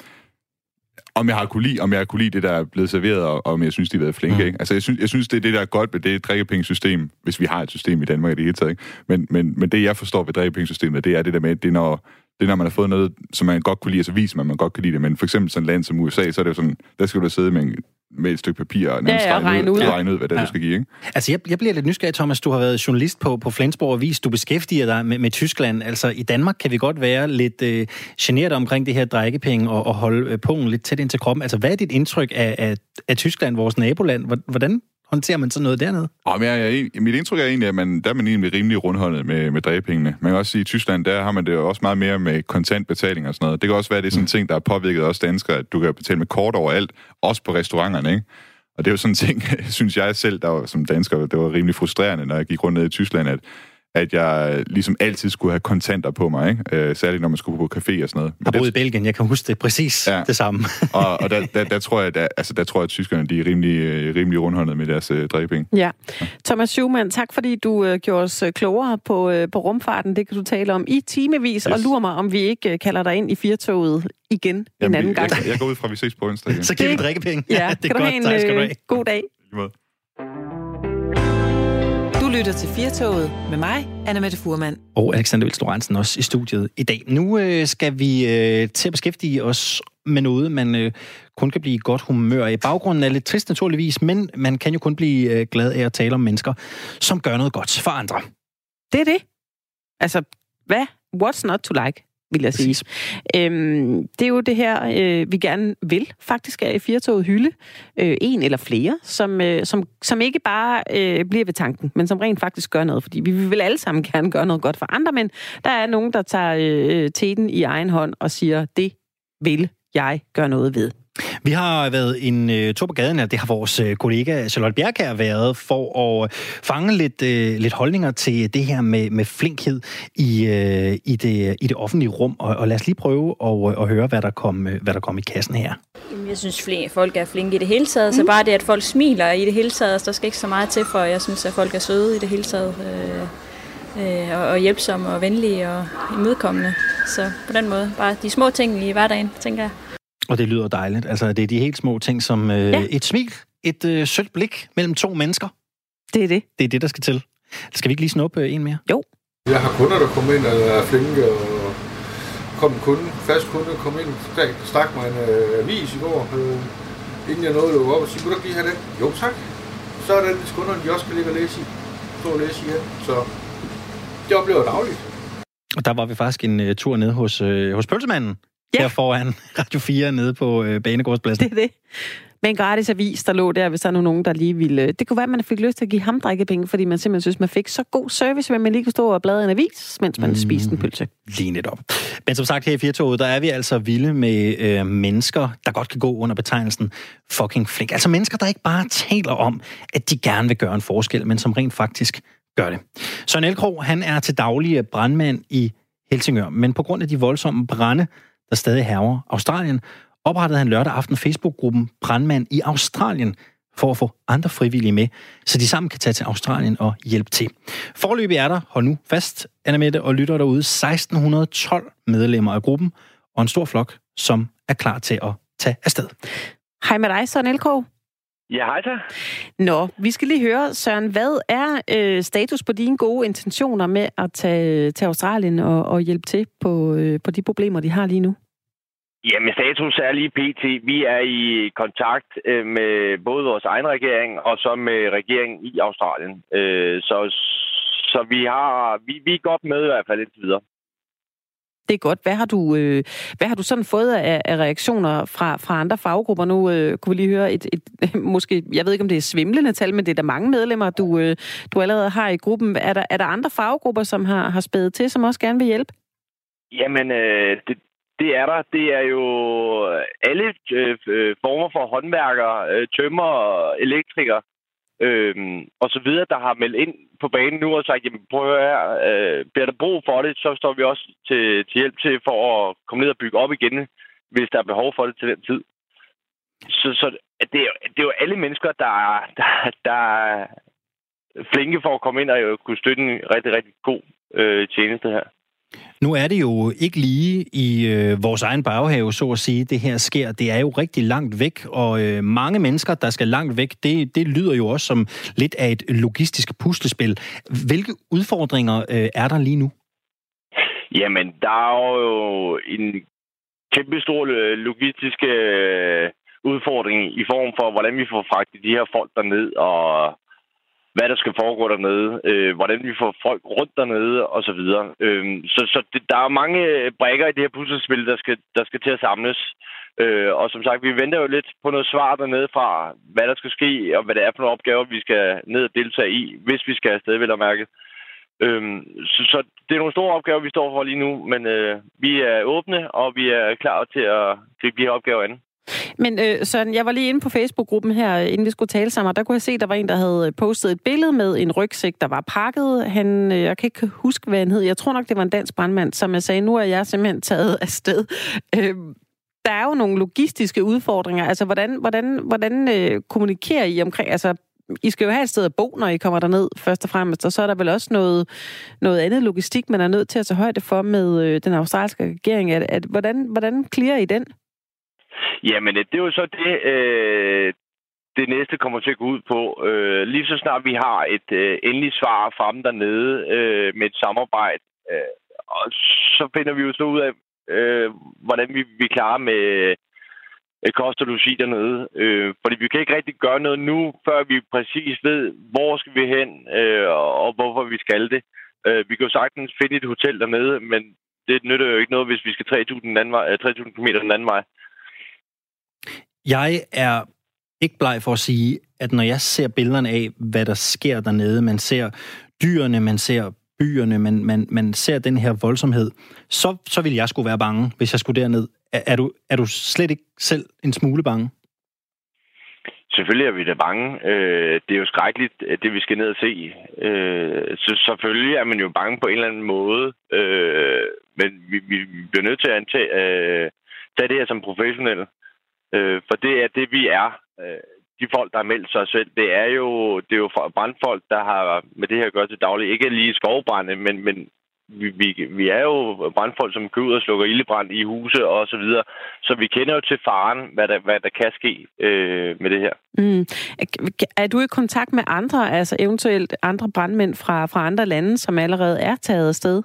[SPEAKER 4] om jeg har kunne lide, om jeg har kunne lide det, der er blevet serveret, og om jeg synes, de har været flinke. Mm. Ikke? Altså, jeg synes, jeg synes, det er det, der er godt ved det drikkepengesystem, hvis vi har et system i Danmark i det hele taget. Ikke? Men, men, men det, jeg forstår ved drikkepengesystemet, det er det der med, det er, når det er, når man har fået noget, som man godt kunne lide, så viser man, at man godt kan lide det. Men for eksempel sådan et land som USA, så er det jo sådan, der skal du da sidde med, en, med et stykke papir og nærmest
[SPEAKER 3] Ja, ja, regne
[SPEAKER 4] ud,
[SPEAKER 3] ud.
[SPEAKER 4] regne ud, hvad det er,
[SPEAKER 2] Ja.
[SPEAKER 4] du skal give, ikke?
[SPEAKER 2] Altså, jeg, jeg bliver lidt nysgerrig, Thomas. Du har været journalist på, på Flensborg Avis. Du beskæftiger dig med, med Tyskland. Altså, i Danmark kan vi godt være lidt øh, generet omkring det her drikkepenge og, og holde øh, pungen lidt tæt ind til kroppen. Altså, hvad er dit indtryk af, af, af Tyskland, vores naboland? Hvor- Hvordan håndterer man sådan noget dernede?
[SPEAKER 4] Og jeg, jeg, mit indtryk er egentlig, at man, der er man egentlig rimelig rundhåndet med, med dragepengene. Man kan også sige, at i Tyskland, der har man det også meget mere med kontant betaling og sådan noget. Det kan også være, at det er sådan en ting, der har påvirket os danskere, at du kan betale med kort overalt, også på restauranterne, ikke? Og det er jo sådan en ting, synes jeg selv, der var, som dansker, det var rimelig frustrerende, når jeg gik rundt ned i Tyskland, at, at jeg ligesom altid skulle have kontanter på mig, ikke? Øh, særligt når man skulle på café og sådan noget. Men
[SPEAKER 2] Jeg boet i Belgien. Jeg kan huske det præcis
[SPEAKER 4] Ja.
[SPEAKER 2] ja. det samme.
[SPEAKER 4] og og der, der, der, tror jeg, der, altså, der tror jeg, at tyskerne de er rimelig, øh, rimelig rundhåndet med deres øh, dragepenge.
[SPEAKER 3] Ja. Thomas Schumann, tak fordi du øh, gjorde os øh, klogere på, øh, på rumfarten. Det kan du tale om i timevis, yes. og lurer mig, om vi ikke øh, kalder dig ind i firtoget igen en
[SPEAKER 4] Jamen,
[SPEAKER 3] anden
[SPEAKER 4] vi-
[SPEAKER 3] gang.
[SPEAKER 4] Jeg, jeg går ud fra, at vi ses på onsdag igen.
[SPEAKER 2] Så giver vi
[SPEAKER 3] Det-
[SPEAKER 2] drikkepenge.
[SPEAKER 3] Ja,
[SPEAKER 2] det er
[SPEAKER 3] kan du
[SPEAKER 2] godt.
[SPEAKER 3] have en
[SPEAKER 2] tak skal du
[SPEAKER 3] øh,
[SPEAKER 2] have.
[SPEAKER 3] god dag.
[SPEAKER 4] I måde.
[SPEAKER 1] Lytter til Firtoget med mig, Anna Mette Furman.
[SPEAKER 2] Og Alexander Vils Lorentzen også i studiet i dag. Nu øh, skal vi øh, til at beskæftige os med noget, man øh, kun kan blive i godt humør af. Baggrunden er lidt trist naturligvis, men man kan jo kun blive øh, glad af at tale om mennesker, som gør noget godt for andre.
[SPEAKER 3] Det er det. Altså, hvad? What's not to like, vil jeg sige. Øhm, det er jo det her, øh, vi gerne vil faktisk er i Firtoget hylde. Øh, en eller flere, som, øh, som, som ikke bare øh, bliver ved tanken, men som rent faktisk gør noget. Fordi vi vil alle sammen gerne gøre noget godt for andre, men der er nogen, der tager øh, teten i egen hånd og siger, det vil jeg gøre noget ved.
[SPEAKER 2] Vi har været en øh, tur på gaden, og det har vores øh, kollega Charlotte Bjerkær været, for at fange lidt, øh, lidt holdninger til det her med, med flinkhed i, øh, i, det, i det offentlige rum. Og, og lad os lige prøve at, at høre, hvad der, kom, øh, hvad der kom i kassen her.
[SPEAKER 5] Jeg synes, at folk er flinke i det hele taget, så bare det, at folk smiler i det hele taget, der skal ikke så meget til, for jeg synes, at folk er søde i det hele taget, øh, øh, og, og hjælpsomme og venlige og imødekommende. Så på den måde, bare de små ting i hverdagen, tænker jeg.
[SPEAKER 2] Og det lyder dejligt. Altså, det er de helt små ting som øh,
[SPEAKER 3] Ja.
[SPEAKER 2] et smil, et øh, sødt blik mellem to mennesker.
[SPEAKER 3] Det er det.
[SPEAKER 2] Det er det, der skal til. Skal vi ikke lige snuppe øh, en mere?
[SPEAKER 6] Jeg har kunder, der kommer ind og er flinke, og kom en kunde, fast kunde, kom ind, stak, stak mig en øh, avis i går, øh, inden jeg nåede at lukke op og sige, kunne du ikke lige have den? Jo tak. Så er den, hvis kunderne de også kan ligge og læse i. Stå og læse igen. Så det oplever dagligt.
[SPEAKER 2] Og der var vi faktisk en uh, tur ned hos, uh, hos pølsemanden.
[SPEAKER 3] Ja.
[SPEAKER 2] Her foran Radio 4 nede på uh, Banegårdspladsen.
[SPEAKER 3] Det er det. Med en gratis avis, der lå der, hvis der er nogen, der lige ville... Det kunne være, at man fik lyst til at give ham drikkepenge, fordi man simpelthen synes, man fik så god service, at man lige kunne stå og bladre en avis, mens man mm. spiste en pølse.
[SPEAKER 2] Lige netop. Men som sagt, her i Firtoget, der er vi altså vilde med øh, mennesker, der godt kan gå under betegnelsen fucking flink. Altså mennesker, der ikke bare taler om, at de gerne vil gøre en forskel, men som rent faktisk gør det. Søren Elkrog, han er til daglig brandmand i Helsingør, men på grund af de voldsomme brænde, der stadig hærger Australien, oprettede han lørdag aften Facebook-gruppen Brandmand i Australien, for at få andre frivillige med, så de sammen kan tage til Australien og hjælpe til. Forløbig er der, hold nu fast, Anna Mette, og lytter derude, 1612 medlemmer af gruppen, og en stor flok, som er klar til at tage afsted.
[SPEAKER 3] Hej med dig, Søren Elkrog.
[SPEAKER 7] Ja, hej så.
[SPEAKER 3] Nå, vi skal lige høre, Søren, hvad er øh, status på dine gode intentioner med at tage til Australien og, og hjælpe til på, øh, på de problemer, de har lige nu?
[SPEAKER 7] Jamen, status er lige pt. Vi er i kontakt øh, med både vores egen regering og så med regeringen i Australien. Øh, så, så vi har vi, vi er godt med i hvert fald indtil videre.
[SPEAKER 3] Det er godt. Hvad har du, øh, hvad har du sådan fået af, af reaktioner fra, fra andre faggrupper? Nu øh, kunne vi lige høre et, et, måske, jeg ved ikke, om det er svimlende tal, men det er der mange medlemmer, du, øh, du allerede har i gruppen. Er der, er der andre faggrupper, som har, har spædet til, som også gerne vil hjælpe?
[SPEAKER 7] Jamen, øh, det, det er der. Det er jo alle øh, øh former for håndværkere, øh, tømmer, elektrikere øh, og så videre, der har meldt ind på banen nu og sagt, jamen prøv at høre øh, bliver der brug for det, så står vi også til, til hjælp til for at komme ned og bygge op igen, hvis der er behov for det til den tid. Så, så det, er, det er jo alle mennesker, der, der, der er flinke for at komme ind og jo kunne støtte en rigtig, rigtig god øh, tjeneste her.
[SPEAKER 2] Nu er det jo ikke lige i øh, vores egen baghave, så at sige, det her sker. Det er jo rigtig langt væk, og øh, mange mennesker, der skal langt væk, det, det lyder jo også som lidt af et logistisk puslespil. Hvilke udfordringer øh, er der lige nu?
[SPEAKER 7] Jamen, der er jo en kæmpe stor øh, logistisk øh, udfordring i form for, hvordan vi får fragtet de her folk derned, og hvad der skal foregå dernede, øh, hvordan vi får folk rundt dernede, og så videre. Øh, så så det, der er mange brækker i det her puslespil, der skal, der skal til at samles. Øh, og som sagt, vi venter jo lidt på noget svar dernede fra, hvad der skal ske, og hvad det er for nogle opgaver, vi skal ned og deltage i, hvis vi skal afsted, vil jeg mærke. Øhm, så, så det er nogle store opgaver, vi står for lige nu, men øh, vi er åbne, og vi er klar til at gribe de her opgaver an.
[SPEAKER 3] Men øh, Søren, jeg var lige inde på Facebook-gruppen her, øh, inden vi skulle tale sammen, og der kunne jeg se, at der var en, der havde øh, postet et billede med en rygsæk, der var pakket. Han, øh, jeg kan ikke huske, hvad han hed. Jeg tror nok, det var en dansk brandmand, som jeg sagde, nu er jeg simpelthen taget afsted. Øh, der er jo nogle logistiske udfordringer. Altså, hvordan, hvordan, hvordan øh, kommunikerer I omkring... Altså, i skal jo have et sted at bo, når I kommer derned, først og fremmest, og så er der vel også noget, noget andet logistik, man er nødt til at tage højde for med øh, den australske regering. At, at, hvordan, hvordan clearer I den?
[SPEAKER 7] Jamen, øh, det er jo så det, øh, det næste kommer til at gå ud på. Øh, lige så snart vi har et øh, endeligt svar fra dem dernede øh, med et samarbejde, øh, og så finder vi jo så ud af, øh, hvordan vi, vi klarer med øh, kost og logi dernede. Øh, fordi vi kan ikke rigtig gøre noget nu, før vi præcis ved, hvor skal vi hen, øh, og hvorfor vi skal det. Øh, vi kan jo sagtens finde et hotel dernede, men det nytter jo ikke noget, hvis vi skal 3.000 km den anden vej.
[SPEAKER 2] Øh, jeg er ikke bleg for at sige, at når jeg ser billederne af, hvad der sker dernede, man ser dyrene, man ser byerne, man, man, man ser den her voldsomhed, så, så vil jeg skulle være bange, hvis jeg skulle derned. Er, er, du, er du slet ikke selv en smule bange?
[SPEAKER 7] Selvfølgelig er vi da bange. Øh, det er jo skrækkeligt, øh, det vi skal ned og se. Øh, så selvfølgelig er man jo bange på en eller anden måde. Øh, men vi, vi bliver nødt til at antage, øh, tage det her som professionelle. Øh, for det er det, vi er. Øh, de folk, der har meldt sig selv, det er jo, det er jo brandfolk, der har med det her at gøre til daglig. Ikke lige skovbrænde, men, men vi, vi, vi er jo brandfolk, som går ud og slukker ildebrand i huse og så videre. Så vi kender jo til faren, hvad der, hvad der kan ske øh, med det her.
[SPEAKER 3] Mm. Er du i kontakt med andre, altså eventuelt andre brandmænd fra, fra andre lande, som allerede er taget afsted?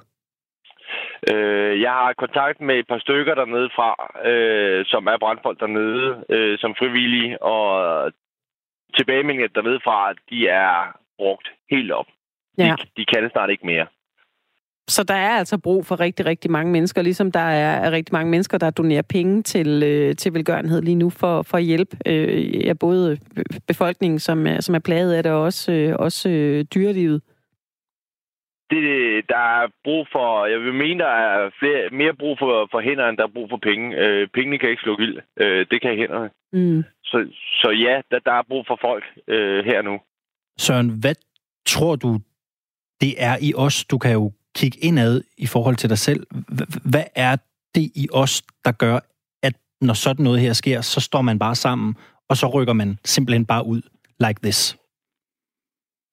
[SPEAKER 7] Øh, jeg har kontakt med et par stykker dernede fra, øh, som er brandfolk dernede, øh, som frivillige, og tilbagemeldingen dernede fra, de er brugt helt op. Ja. De, de kan snart ikke mere.
[SPEAKER 3] Så der er altså brug for rigtig, rigtig mange mennesker, ligesom der er rigtig mange mennesker, der donerer penge til, øh, til velgørenhed lige nu for, for at hjælpe øh, ja, både befolkningen, som er, som er plaget af det, og også, øh, også øh, dyrelivet
[SPEAKER 7] det, der er brug for, jeg vil mene, der er flere, mere brug for, for hænder, end der er brug for penge. Øh, pengene kan ikke slå ild. Øh, det kan hænderne. Mm. Så, så ja, der, der er brug for folk øh, her nu.
[SPEAKER 2] Søren, hvad tror du, det er i os? Du kan jo kigge indad i forhold til dig selv. Hvad er det i os, der gør, at når sådan noget her sker, så står man bare sammen, og så rykker man simpelthen bare ud like this?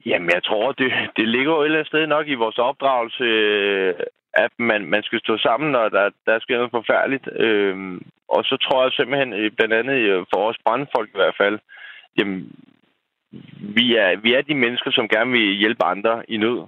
[SPEAKER 7] Jamen, jeg tror, det, det ligger jo et eller andet sted nok i vores opdragelse, øh, at man, man skal stå sammen, når der, der sker noget forfærdeligt. Øhm, og så tror jeg simpelthen, øh, blandt andet øh, for os brandfolk i hvert fald, jamen, vi er, vi er de mennesker, som gerne vil hjælpe andre i nød.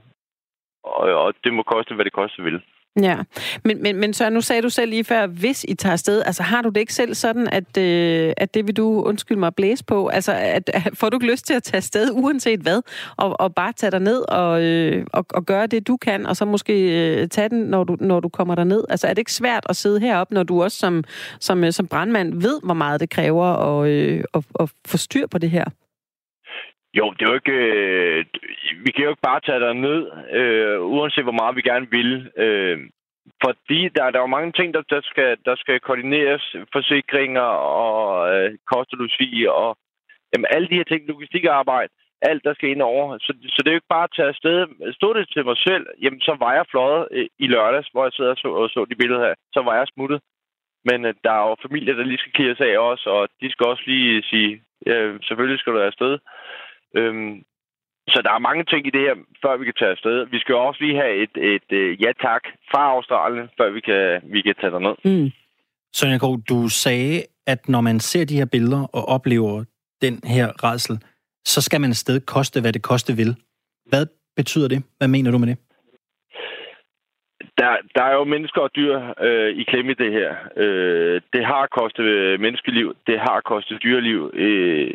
[SPEAKER 7] Og, og det må koste, hvad det koste vil.
[SPEAKER 3] Ja, men, men, men så nu sagde du selv lige før, hvis I tager afsted, altså har du det ikke selv sådan, at, øh, at det vil du, undskyld mig, blæse på? Altså, at, at, får du ikke lyst til at tage afsted, uanset hvad, og, og bare tage dig ned og, øh, og, og gøre det, du kan, og så måske øh, tage den, når du, når du kommer der ned? Altså, er det ikke svært at sidde heroppe, når du også som, som, øh, som brandmand ved, hvor meget det kræver at, øh, at, at få styr på det her?
[SPEAKER 7] Jo, det er jo ikke... Øh, vi kan jo ikke bare tage dig ned, øh, uanset hvor meget vi gerne vil. Øh, fordi der, der er jo mange ting, der, der, skal, der skal koordineres. Forsikringer og øh, kost og jamen, alle de her ting, logistikarbejde, alt der skal ind over. Så, så det er jo ikke bare at tage afsted. Stod det til mig selv, jamen så var jeg fløjet øh, i lørdags, hvor jeg sidder og så, og så de billeder her. Så var jeg smuttet. Men øh, der er jo familier, der lige skal kigge sig af også, og de skal også lige sige, ja, selvfølgelig skal du afsted. Øhm, så der er mange ting i det her, før vi kan tage afsted. Vi skal jo også lige have et, et, et øh, ja-tak fra Australien, før vi kan, vi kan tage derned. Mm.
[SPEAKER 2] Sonja Krog, du sagde, at når man ser de her billeder og oplever den her redsel, så skal man afsted koste, hvad det koste vil. Hvad betyder det? Hvad mener du med det?
[SPEAKER 7] der, der er jo mennesker og dyr øh, i klemme i det her. Øh, det har kostet menneskeliv, det har kostet dyreliv, øh,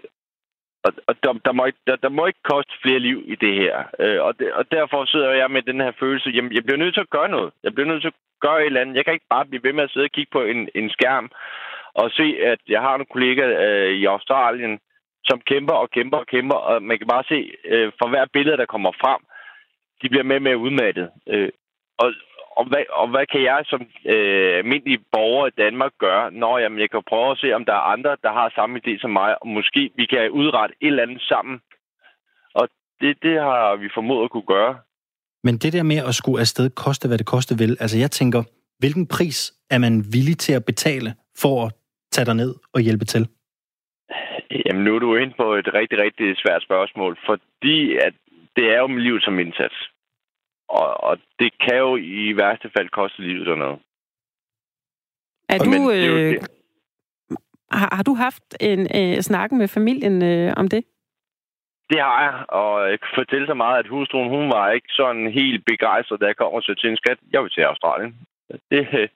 [SPEAKER 7] og, og der, der, må ikke, der, der må ikke koste flere liv i det her. Øh, og, det, og derfor sidder jeg med den her følelse, jamen jeg bliver nødt til at gøre noget. Jeg bliver nødt til at gøre et eller andet. Jeg kan ikke bare blive ved med at sidde og kigge på en, en skærm og se, at jeg har nogle kollegaer øh, i Australien, som kæmper og kæmper og kæmper, og man kan bare se, øh, for hver billede, der kommer frem, de bliver med med udmattet. Øh, og, og, hvad, og hvad kan jeg som øh, almindelig borger i Danmark gøre? Nå, jamen, jeg kan prøve at se, om der er andre, der har samme idé som mig, og måske vi kan udrette et eller andet sammen. Og det, det har vi formået at kunne gøre.
[SPEAKER 2] Men det der med at skulle afsted, koste hvad det koste vil, altså jeg tænker, hvilken pris er man villig til at betale for at tage dig ned og hjælpe til?
[SPEAKER 7] Jamen, nu er du ind på et rigtig, rigtig svært spørgsmål, fordi at det er jo med livet som indsats. Og, og det kan jo i værste fald koste livet og noget.
[SPEAKER 3] Er du,
[SPEAKER 7] men
[SPEAKER 3] øh,
[SPEAKER 7] det.
[SPEAKER 3] har, har du haft en øh, snakken med familien øh, om det?
[SPEAKER 7] Det har jeg, og jeg kan fortælle så meget, at hustruen, hun var ikke sådan helt begejstret, da jeg kom og så til en skat. Jeg vil til Australien. Det, øh,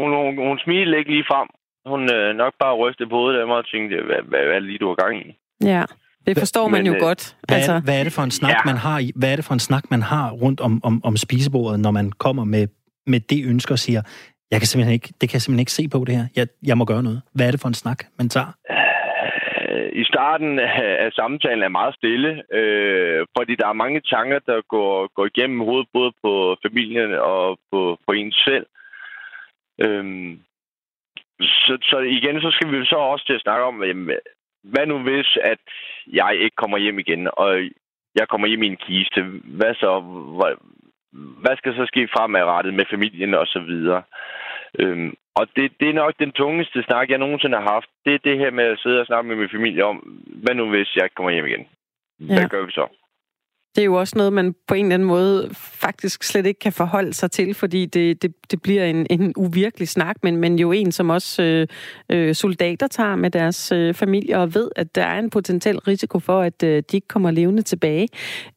[SPEAKER 7] hun, hun, hun smilede ikke lige frem. Hun øh, nok bare rystede på hovedet af mig og tænkte, hvad, hvad, hvad er det lige, du har gang i?
[SPEAKER 3] Ja, det forstår man
[SPEAKER 7] Men,
[SPEAKER 3] jo
[SPEAKER 7] øh,
[SPEAKER 3] godt.
[SPEAKER 2] Hvad,
[SPEAKER 3] Altså,
[SPEAKER 2] er, hvad er det for en snak,
[SPEAKER 7] Ja.
[SPEAKER 2] man har hvad er det for en snak, man har rundt om, om, om spisebordet, når man kommer med, med det ønske og siger, jeg kan simpelthen ikke, det kan jeg simpelthen ikke se på det her. Jeg, jeg må gøre noget. Hvad er det for en snak, man tager?
[SPEAKER 7] Øh, I starten af af samtalen er meget stille, øh, fordi der er mange tanker, der går, går igennem hovedet, både på familien og på, på en selv. Øhm, så, så igen, så skal vi så også til at snakke om, jamen, hvad nu hvis, at jeg ikke kommer hjem igen, og jeg kommer hjem i en kiste. Hvad så? Hvad, skal så ske fremadrettet med familien og så videre? Øhm, og det, det er nok den tungeste snak, jeg nogensinde har haft. Det er det her med at sidde og snakke med min familie om, hvad nu hvis jeg ikke kommer hjem igen? Hvad
[SPEAKER 3] Ja.
[SPEAKER 7] gør vi så?
[SPEAKER 3] Det er jo også noget, man på en eller anden måde faktisk slet ikke kan forholde sig til, fordi det, det, det bliver en, en uvirkelig snak, men, men jo en, som også øh, øh, soldater tager med deres øh, familie og ved, at der er en potentiel risiko for, at øh, de ikke kommer levende tilbage.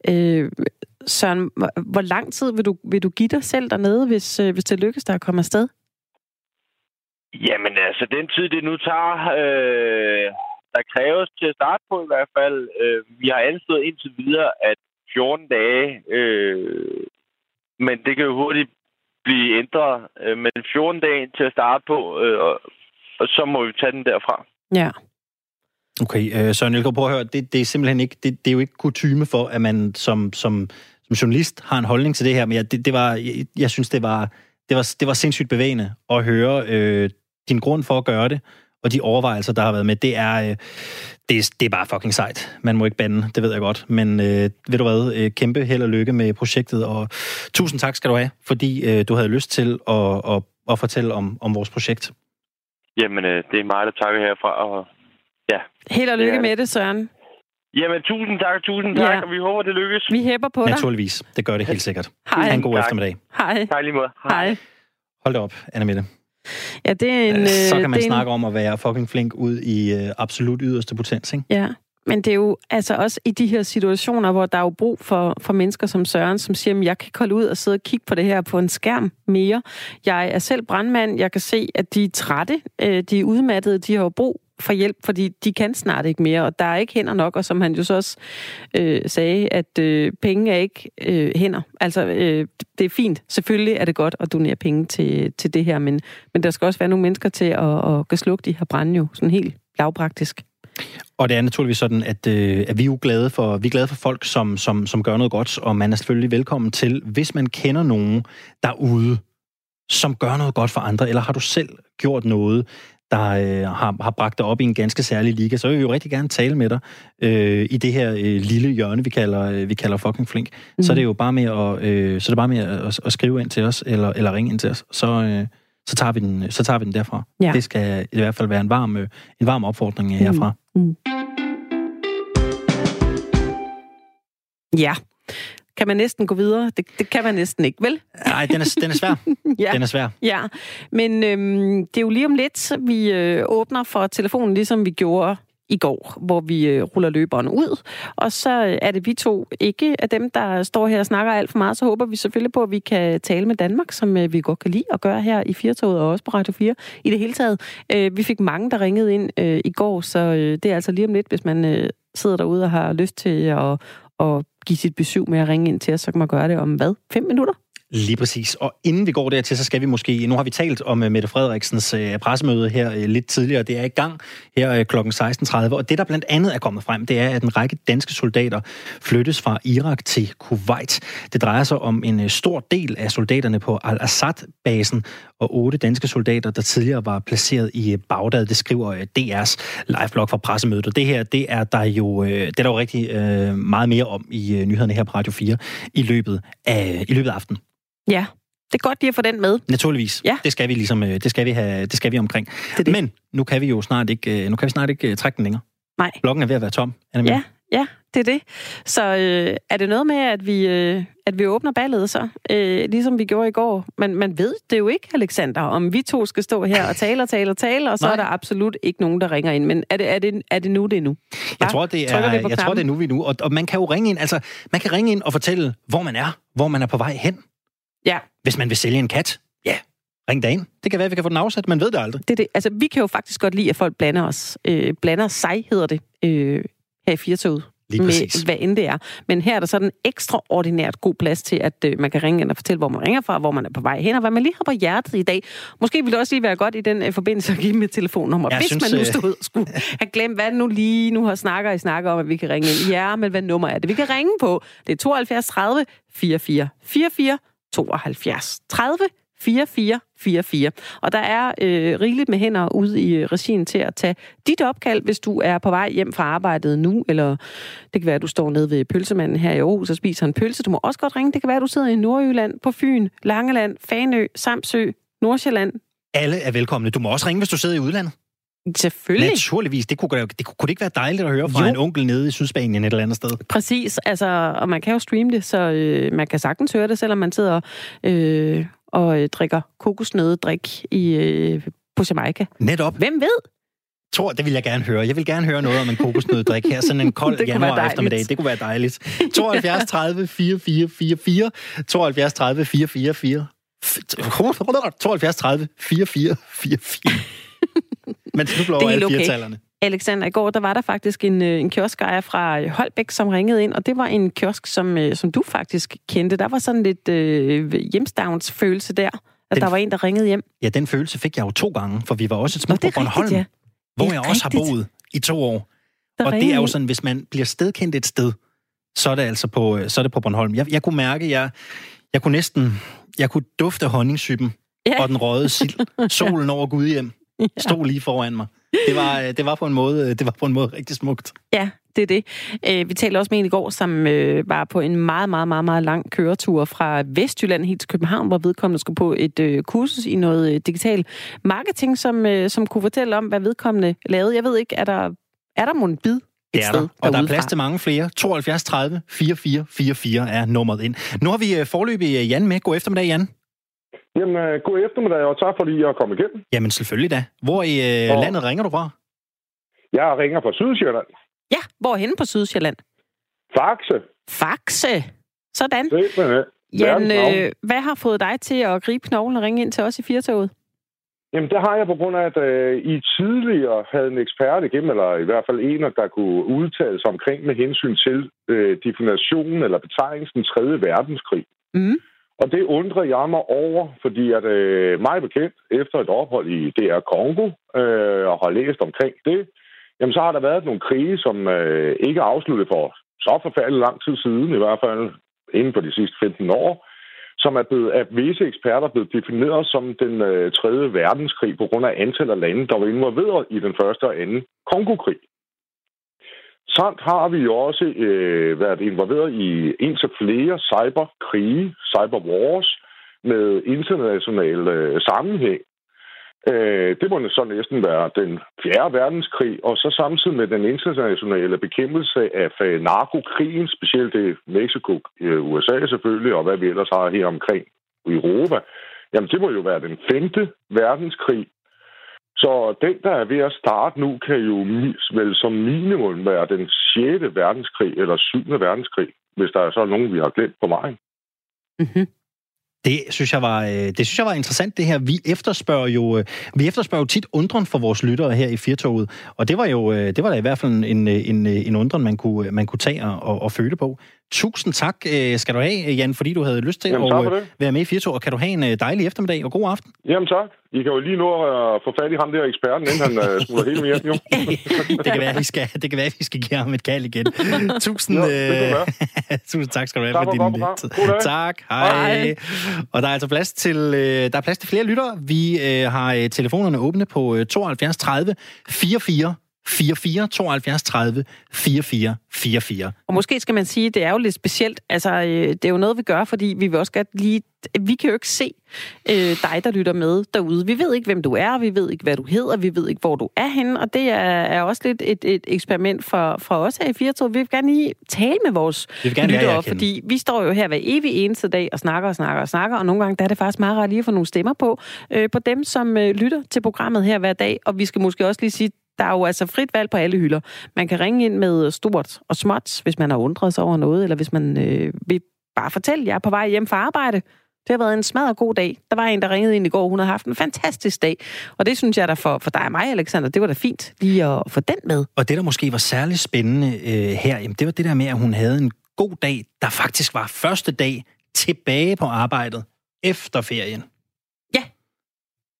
[SPEAKER 3] Øh, Søren, hvor, hvor lang tid vil du, vil du give dig selv dernede, hvis, øh, hvis det lykkes dig at komme afsted?
[SPEAKER 7] Jamen altså, den tid, det nu tager, øh, der kræves til at starte på i hvert fald. Øh, vi har anslået indtil videre, at 14 dage, øh, men det kan jo hurtigt blive ændret. Øh, men 14 dage til at starte på, øh, og, og så må vi tage den derfra.
[SPEAKER 3] Ja.
[SPEAKER 2] Okay, øh, Søren Elgaard, prøv at høre, det, det er simpelthen ikke, det, det er jo ikke kutyme for, at man som, som, som journalist har en holdning til det her, men jeg, det, det var, jeg, jeg synes, det var, det var, det var sindssygt bevægende at høre øh, din grund for at gøre det, og de overvejelser, der har været med, det er, øh, det, er, det er bare fucking sejt. Man må ikke bande, det ved jeg godt. Men øh, ved du hvad, øh, kæmpe held og lykke med projektet, og tusind tak skal du have, fordi øh, du havde lyst til at, at, at fortælle om, om vores projekt.
[SPEAKER 7] Jamen, øh, det er mig, der takker herfra. Og, ja.
[SPEAKER 3] Held og lykke
[SPEAKER 7] Ja.
[SPEAKER 3] med det, Søren.
[SPEAKER 7] Jamen, tusind tak, tusind tak,
[SPEAKER 3] Ja.
[SPEAKER 7] og vi håber, det lykkes.
[SPEAKER 3] Vi hæpper på dig.
[SPEAKER 2] Naturligvis, det gør det helt sikkert.
[SPEAKER 3] Hej.
[SPEAKER 2] Ha' en god
[SPEAKER 7] Tak.
[SPEAKER 2] eftermiddag.
[SPEAKER 3] Hej.
[SPEAKER 7] Tak lige måde.
[SPEAKER 3] Hej.
[SPEAKER 2] Hold da op, Anna Mette.
[SPEAKER 3] Ja, det er en...
[SPEAKER 2] Så
[SPEAKER 3] øh,
[SPEAKER 2] kan man
[SPEAKER 3] det er en-
[SPEAKER 2] snakke om at være fucking flink ud i øh, absolut yderste potens, ikke?
[SPEAKER 3] Ja, men det er jo altså også i de her situationer, hvor der er jo brug for, for mennesker som Søren, som siger, at jeg kan holde ud og sidde og kigge på det her på en skærm mere. Jeg er selv brandmand, jeg kan se, at de er trætte, øh, de er udmattede, de har brug for hjælp, fordi de kan snart ikke mere, og der er ikke hænder nok, og som han jo så også øh, sagde, at øh, penge er ikke øh, hænder. Altså, øh, det er fint. Selvfølgelig er det godt at donere penge til, til det her, men, men der skal også være nogle mennesker til at, at, at slukke de her brænde jo, sådan helt lavpraktisk.
[SPEAKER 2] Og det er naturligvis sådan, at, øh, at vi er jo glade for, vi er glade for folk, som, som, som gør noget godt, og man er selvfølgelig velkommen til, hvis man kender nogen derude, som gør noget godt for andre, eller har du selv gjort noget, der øh, har, har bragt dig op i en ganske særlig liga, så vil vi jo rigtig gerne tale med dig øh, i det her øh, lille hjørne, vi kalder, øh, vi kalder fucking flink. Mm. Så er det jo bare med at, øh, så er det bare med at, at, at skrive ind til os, eller, eller ringe ind til os, så, øh, så, tager vi den, så tager vi den derfra.
[SPEAKER 3] Ja.
[SPEAKER 2] Det skal i hvert fald være en varm, øh, en varm opfordring herfra.
[SPEAKER 3] Mm. Ja. Kan man næsten gå videre? Det, det kan man næsten ikke, vel?
[SPEAKER 2] Nej, den er, den er svær.
[SPEAKER 3] Ja.
[SPEAKER 2] Den er svær.
[SPEAKER 3] Ja, men øhm, det er jo lige om lidt, vi øh, åbner for telefonen, ligesom vi gjorde i går, hvor vi øh, ruller løberen ud. Og så er det vi to ikke af dem, der står her og snakker alt for meget. Så håber vi selvfølgelig på, at vi kan tale med Danmark, som øh, vi godt kan lide at gøre her i Firtoget og også på Radio 4 i det hele taget. Øh, vi fik mange, der ringede ind øh, i går, så øh, det er altså lige om lidt, hvis man øh, sidder derude og har lyst til at, at give sit besøg med at ringe ind til os, så kan man gøre det om hvad? 5 minutter?
[SPEAKER 2] Lige præcis. Og inden vi går dertil, så skal vi måske... Nu har vi talt om øh, Mette Frederiksens øh, pressemøde her øh, lidt tidligere. Det er i gang her kl. 16.30. Og det, der blandt andet er kommet frem, det er, at en række danske soldater flyttes fra Irak til Kuwait. Det drejer sig om en stor del af soldaterne på Al-Assad-basen og otte danske soldater, der tidligere var placeret i Bagdad. Det skriver DR's DR's liveblog fra pressemødet. Og det her, det er der jo, det er der jo rigtig meget mere om i nyhederne her på Radio 4 i løbet af, i løbet af aftenen.
[SPEAKER 3] Ja, det er godt lige at få den med.
[SPEAKER 2] Naturligvis.
[SPEAKER 3] Ja.
[SPEAKER 2] Det skal vi ligesom, øh, det skal vi have, det skal vi omkring.
[SPEAKER 3] Det det.
[SPEAKER 2] Men nu kan vi jo snart ikke, øh, nu kan vi snart ikke øh, trække den længere.
[SPEAKER 3] Nej.
[SPEAKER 2] Blokken er ved at være tom. Er
[SPEAKER 3] Ja, ja, det er det. Så øh, er det noget med, at vi, øh, at vi åbner ballet så, øh, ligesom vi gjorde i går? Men man ved det jo ikke, Alexander, om vi to skal stå her og tale og tale og tale, og så
[SPEAKER 2] Nej.
[SPEAKER 3] er der absolut ikke nogen, der ringer ind. Men er det, er det, er det nu, det er nu?
[SPEAKER 2] Jeg tror, det er, jeg tror, det er nu, vi er nu. Og, og man kan jo ringe ind, altså, man kan ringe ind og fortælle, hvor man er, hvor man er på vej hen.
[SPEAKER 3] Ja,
[SPEAKER 2] Hvis man vil sælge en kat, ja, ring ind. Det kan være, at vi kan få den afsat, man ved det aldrig.
[SPEAKER 3] det er det. Altså, vi kan jo faktisk godt lide, at folk blander os. Øh, blander sig, hedder det, øh, her i Firtoget.
[SPEAKER 2] Lige præcis.
[SPEAKER 3] med hvad end det er. Men her er der sådan ekstraordinært god plads til, at øh, man kan ringe ind og fortælle, hvor man ringer fra, hvor man er på vej hen, og hvad man lige har på hjertet i dag. Måske ville det også lige være godt i den øh, forbindelse at give mit telefonnummer,
[SPEAKER 2] Jeg
[SPEAKER 3] hvis
[SPEAKER 2] synes,
[SPEAKER 3] man nu
[SPEAKER 2] øh,
[SPEAKER 3] stod og skulle have glemt, hvad nu lige nu har snakker I snakker om, at vi kan ringe ind. Ja, men hvad nummer er det? Vi kan ringe på. Det er 72 30 44 44 72 30 44 44. Og der er øh, rigeligt med hænder ude i øh, regien til at tage dit opkald, hvis du er på vej hjem fra arbejdet nu, eller det kan være, at du står nede ved pølsemanden her i Aarhus og spiser en pølse. Du må også godt ringe. Det kan være, at du sidder i Nordjylland, på Fyn, Langeland, Fanø, Samsø, Nordsjælland.
[SPEAKER 2] Alle er velkomne. Du må også ringe, hvis du sidder i udlandet.
[SPEAKER 3] Selvfølgelig.
[SPEAKER 2] Naturligvis. Det kunne, det kunne, kunne det ikke være dejligt at høre fra
[SPEAKER 3] Jo.
[SPEAKER 2] en onkel nede i Sydspanien et eller andet sted?
[SPEAKER 3] Præcis, altså, og man kan jo streame det, så øh, man kan sagtens høre det, selvom man sidder øh, og øh, drikker kokosnøddrik i, øh, på Jamaica.
[SPEAKER 2] Netop.
[SPEAKER 3] Hvem ved?
[SPEAKER 2] Tror, det vil jeg gerne høre. Jeg vil gerne høre noget om en kokosnøddrik her, sådan en kold januar eftermiddag. Det kunne være dejligt. 72 30 44 44 72 30 44 44 72 30 44 44 Men nu blå
[SPEAKER 3] Det er
[SPEAKER 2] alle
[SPEAKER 3] okay.
[SPEAKER 2] firetallerne.
[SPEAKER 3] Alexander, i går der var der faktisk en, øh, en kioskejer fra øh, Holbæk, som ringede ind, og det var en kiosk, som, øh, som du faktisk kendte. Der var sådan lidt øh, hjemstavnsfølelse der, at
[SPEAKER 2] Den-
[SPEAKER 3] der var en, der ringede hjem.
[SPEAKER 2] Ja, den følelse fik jeg jo to gange, for vi var også et smut på Bornholm,
[SPEAKER 3] rigtigt, ja.
[SPEAKER 2] hvor jeg også har
[SPEAKER 3] rigtigt.
[SPEAKER 2] boet i to år.
[SPEAKER 3] Der
[SPEAKER 2] og det er jo sådan, hvis man bliver stedkendt et sted, så er det altså på, så er det på Bornholm. Jeg, jeg kunne mærke, jeg, jeg kunne næsten, jeg kunne dufte honningsyppen
[SPEAKER 3] Ja.
[SPEAKER 2] og den røde sild. Solen over Gudhjem stod lige foran mig. Det var, det var på en måde, det var på en måde rigtig smukt.
[SPEAKER 3] Ja, det er det. Øh, vi talte også med en i går, som øh, var på en meget, meget, meget, meget lang køretur fra Vestjylland helt til København, hvor vedkommende skulle på et øh, kursus i noget øh, digital marketing, som, øh, som kunne fortælle om, hvad vedkommende lavede. Jeg ved ikke, er der, er der mon bid et
[SPEAKER 2] Det er
[SPEAKER 3] sted
[SPEAKER 2] der. Og der er plads til mange flere. 72 30 44 44 er nummeret ind. Nu har vi øh, forløbig øh, Jan med. God eftermiddag, Jan.
[SPEAKER 8] Jamen, øh, god eftermiddag, og tak fordi jeg kom igennem.
[SPEAKER 2] Jamen selvfølgelig da. Hvor i øh,
[SPEAKER 8] Og-
[SPEAKER 2] landet ringer du fra?
[SPEAKER 8] Jeg ringer fra Sydsjælland.
[SPEAKER 3] Ja, hvorhen på Sydsjælland?
[SPEAKER 8] Faxe.
[SPEAKER 3] Faxe. Sådan.
[SPEAKER 8] Simpelthen.
[SPEAKER 3] Jan, øh, hvad har fået dig til at gribe knoglen og ringe ind til os i Firtoget?
[SPEAKER 8] Jamen, det har jeg på grund af, at øh, I tidligere havde en ekspert igennem, eller i hvert fald en, der kunne udtale sig omkring med hensyn til øh, definitionen eller betegnelsen 3. verdenskrig.
[SPEAKER 3] Mm.
[SPEAKER 8] Og det undrer jeg mig over, fordi at øh, mig bekendt, efter et ophold i DR Kongo, øh, og har læst omkring det, jamen så har der været nogle krige, som øh, ikke er afsluttet for så forfærdelig lang tid siden, i hvert fald inden for de sidste 15 år, som er blevet af visse eksperter blevet defineret som den øh, tredje verdenskrig på grund af antallet af lande, der var involveret i den første og anden Kongokrig. Samt har vi jo også øh, været involveret i indtil flere cyberkrige, cyberwars, med international øh, sammenhæng. Øh, det må så næsten være den fjerde verdenskrig, og så samtidig med den internationale bekæmpelse af øh, narkokrigen, specielt det Mexico, øh, USA selvfølgelig, og hvad vi ellers har her omkring i Europa. Jamen, det må jo være den femte verdenskrig, så den, der er ved at starte nu, kan jo vel som minimum være den 6. verdenskrig eller 7. verdenskrig, hvis der er så nogen, vi har glemt på vejen.
[SPEAKER 2] Mm-hmm. Det synes jeg var, øh, det synes jeg var interessant, det her. Vi efterspørger jo, øh, vi efterspørger jo tit undren for vores lyttere her i Firtoget, og det var jo øh, det var da i hvert fald en, en, en undren, man kunne, man kunne tage og, og føle på. Tusind tak skal du have, Jan, fordi du havde lyst til Jamen, at være med i Firtoget, og kan du have en dejlig eftermiddag og god aften.
[SPEAKER 8] Jamen tak. I kan jo lige nå at få fat i ham der eksperten, inden han smutter hele hjem, jo.
[SPEAKER 2] det, kan være, vi skal, det kan være, at vi skal give ham et kald igen. Tusind, jo, øh, tusind tak skal du have tak for, din tid. Tak, hej. hej. Og der er altså plads til, øh, der er plads til flere lyttere. Vi øh, har øh, telefonerne åbne på 72 30 44 44 72 30 44 44.
[SPEAKER 3] Og måske skal man sige, at det er jo lidt specielt. Altså, øh, det er jo noget, vi gør, fordi vi vil også godt lige... Vi kan jo ikke se øh, dig, der lytter med derude. Vi ved ikke, hvem du er, vi ved ikke, hvad du hedder, vi ved ikke, hvor du er henne, og det er, er også lidt et, et eksperiment for, for os her i Firtog. Vi vil gerne lige tale med vores lyttere, fordi vi står jo her hver evig eneste dag og snakker og snakker og snakker, og nogle gange der er det faktisk meget rart lige at få nogle stemmer på, øh, på dem, som øh, lytter til programmet her hver dag, og vi skal måske også lige sige der er jo altså frit valg på alle hylder. Man kan ringe ind med stort og småt, hvis man har undret sig over noget, eller hvis man øh, vil bare fortælle, at jeg er på vej hjem fra arbejde. Det har været en smadret god dag. Der var en, der ringede ind i går. Hun havde haft en fantastisk dag. Og det synes jeg da for, for dig og mig, Alexander, det var da fint lige at få den med.
[SPEAKER 2] Og det, der måske var særligt spændende øh, her, jamen, det var det der med, at hun havde en god dag, der faktisk var første dag tilbage på arbejdet efter ferien.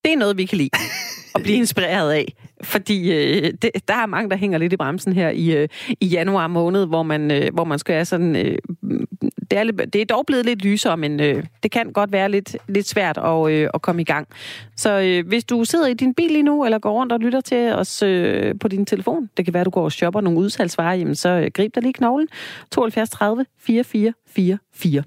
[SPEAKER 3] Det er noget, vi kan lide at blive inspireret af. Fordi øh, det, der er mange, der hænger lidt i bremsen her i, øh, i januar måned, hvor man, øh, hvor man skal have sådan... Øh, det, er, det er dog blevet lidt lysere, men øh, det kan godt være lidt, lidt svært at, øh, at komme i gang. Så øh, hvis du sidder i din bil lige nu, eller går rundt og lytter til os øh, på din telefon, det kan være, du går og shopper nogle udsalgsvarer, jamen så øh, grib dig lige knoglen. 72 30 44 44.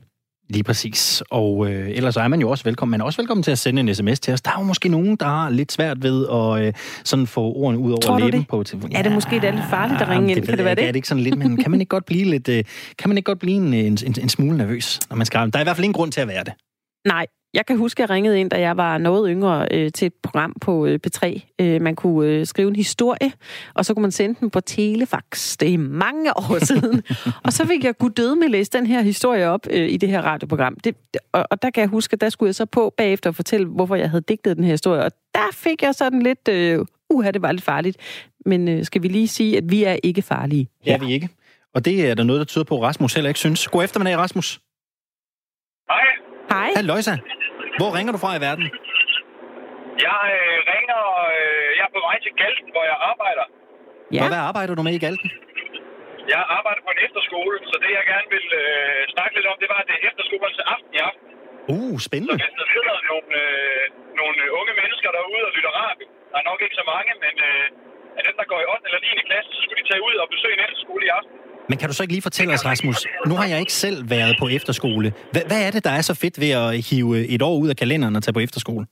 [SPEAKER 2] Lige præcis. Og øh, ellers er man jo også velkommen. Man er også velkommen til at sende en sms til os. Der er jo måske nogen, der har lidt svært ved at øh, sådan få ordene ud over Tror læben det? på telefonen.
[SPEAKER 3] Ja, er det måske det er lidt farligt at ringe ind?
[SPEAKER 2] Det, kan det være det? Er det ikke sådan lidt, men kan man ikke godt blive lidt, øh, kan man ikke godt blive en, en, en, en smule nervøs, når man skal Der er i hvert fald ingen grund til at være det.
[SPEAKER 3] Nej, jeg kan huske, at jeg ringede ind, da jeg var noget yngre, øh, til et program på øh, P3. Øh, man kunne øh, skrive en historie, og så kunne man sende den på telefax. Det er mange år siden. og så fik jeg gud døde med at læse den her historie op øh, i det her radioprogram. Det, og, og der kan jeg huske, at der skulle jeg så på bagefter og fortælle, hvorfor jeg havde digtet den her historie. Og der fik jeg sådan lidt, øh, uha, det var lidt farligt. Men øh, skal vi lige sige, at vi er ikke farlige?
[SPEAKER 2] Ja, vi ikke. Og det er der noget, der tyder på, at Rasmus heller ikke synes. God eftermiddag, Rasmus.
[SPEAKER 9] Hej.
[SPEAKER 3] Hej.
[SPEAKER 2] Halløjsa. Hvor ringer du fra i verden?
[SPEAKER 9] Jeg øh, ringer, øh, jeg er på vej til Galten, hvor jeg arbejder.
[SPEAKER 2] Ja. Og hvad arbejder du med i Galten?
[SPEAKER 9] Jeg arbejder på en efterskole, så det jeg gerne vil øh, snakke lidt om, det var, at det er efterskolens aften i aften.
[SPEAKER 2] Uh, spændende.
[SPEAKER 9] Så hvis der sidder nogle, øh, nogle unge mennesker derude og lytter radio, der er nok ikke så mange, men øh, af dem, der går i 8. eller 9. klasse, så skulle de tage ud og besøge en efterskole i aften.
[SPEAKER 2] Men kan du så ikke lige fortælle os, Rasmus, nu har jeg ikke selv været på efterskole. Hvad, hvad er det, der er så fedt ved at hive et år ud af kalenderen og tage på efterskole?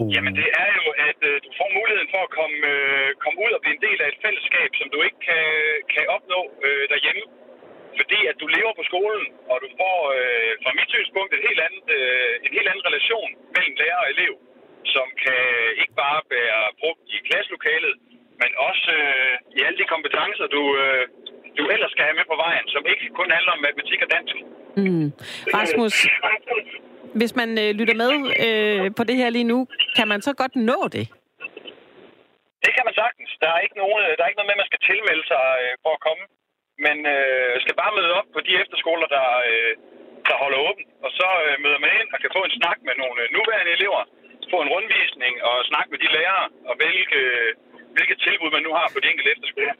[SPEAKER 9] Uh. Jamen det er jo, at uh, du får muligheden for at komme, uh, komme ud og blive en del af et fællesskab, som du ikke kan, kan opnå uh, derhjemme. Fordi at du lever på skolen, og du får uh, fra mit synspunkt et helt andet, uh, en helt anden relation mellem lærer og elev, som kan ikke bare være brugt i klasselokalet, men også øh, i alle de kompetencer, du, øh, du ellers skal have med på vejen, som ikke kun handler om matematik og dansk.
[SPEAKER 3] Mm. Rasmus, hvis man øh, lytter med øh, på det her lige nu, kan man så godt nå det?
[SPEAKER 9] Det kan man sagtens. Der er ikke, nogen, der er ikke noget med, at man skal tilmelde sig øh, for at komme. Men øh, skal bare møde op på de efterskoler, der, øh, der holder åben. Og så øh, møder man ind og kan få en snak med nogle øh, nuværende elever, få en rundvisning og snakke med de lærere, og hvilke hvilket tilbud man nu har på de enkelte efterskoler.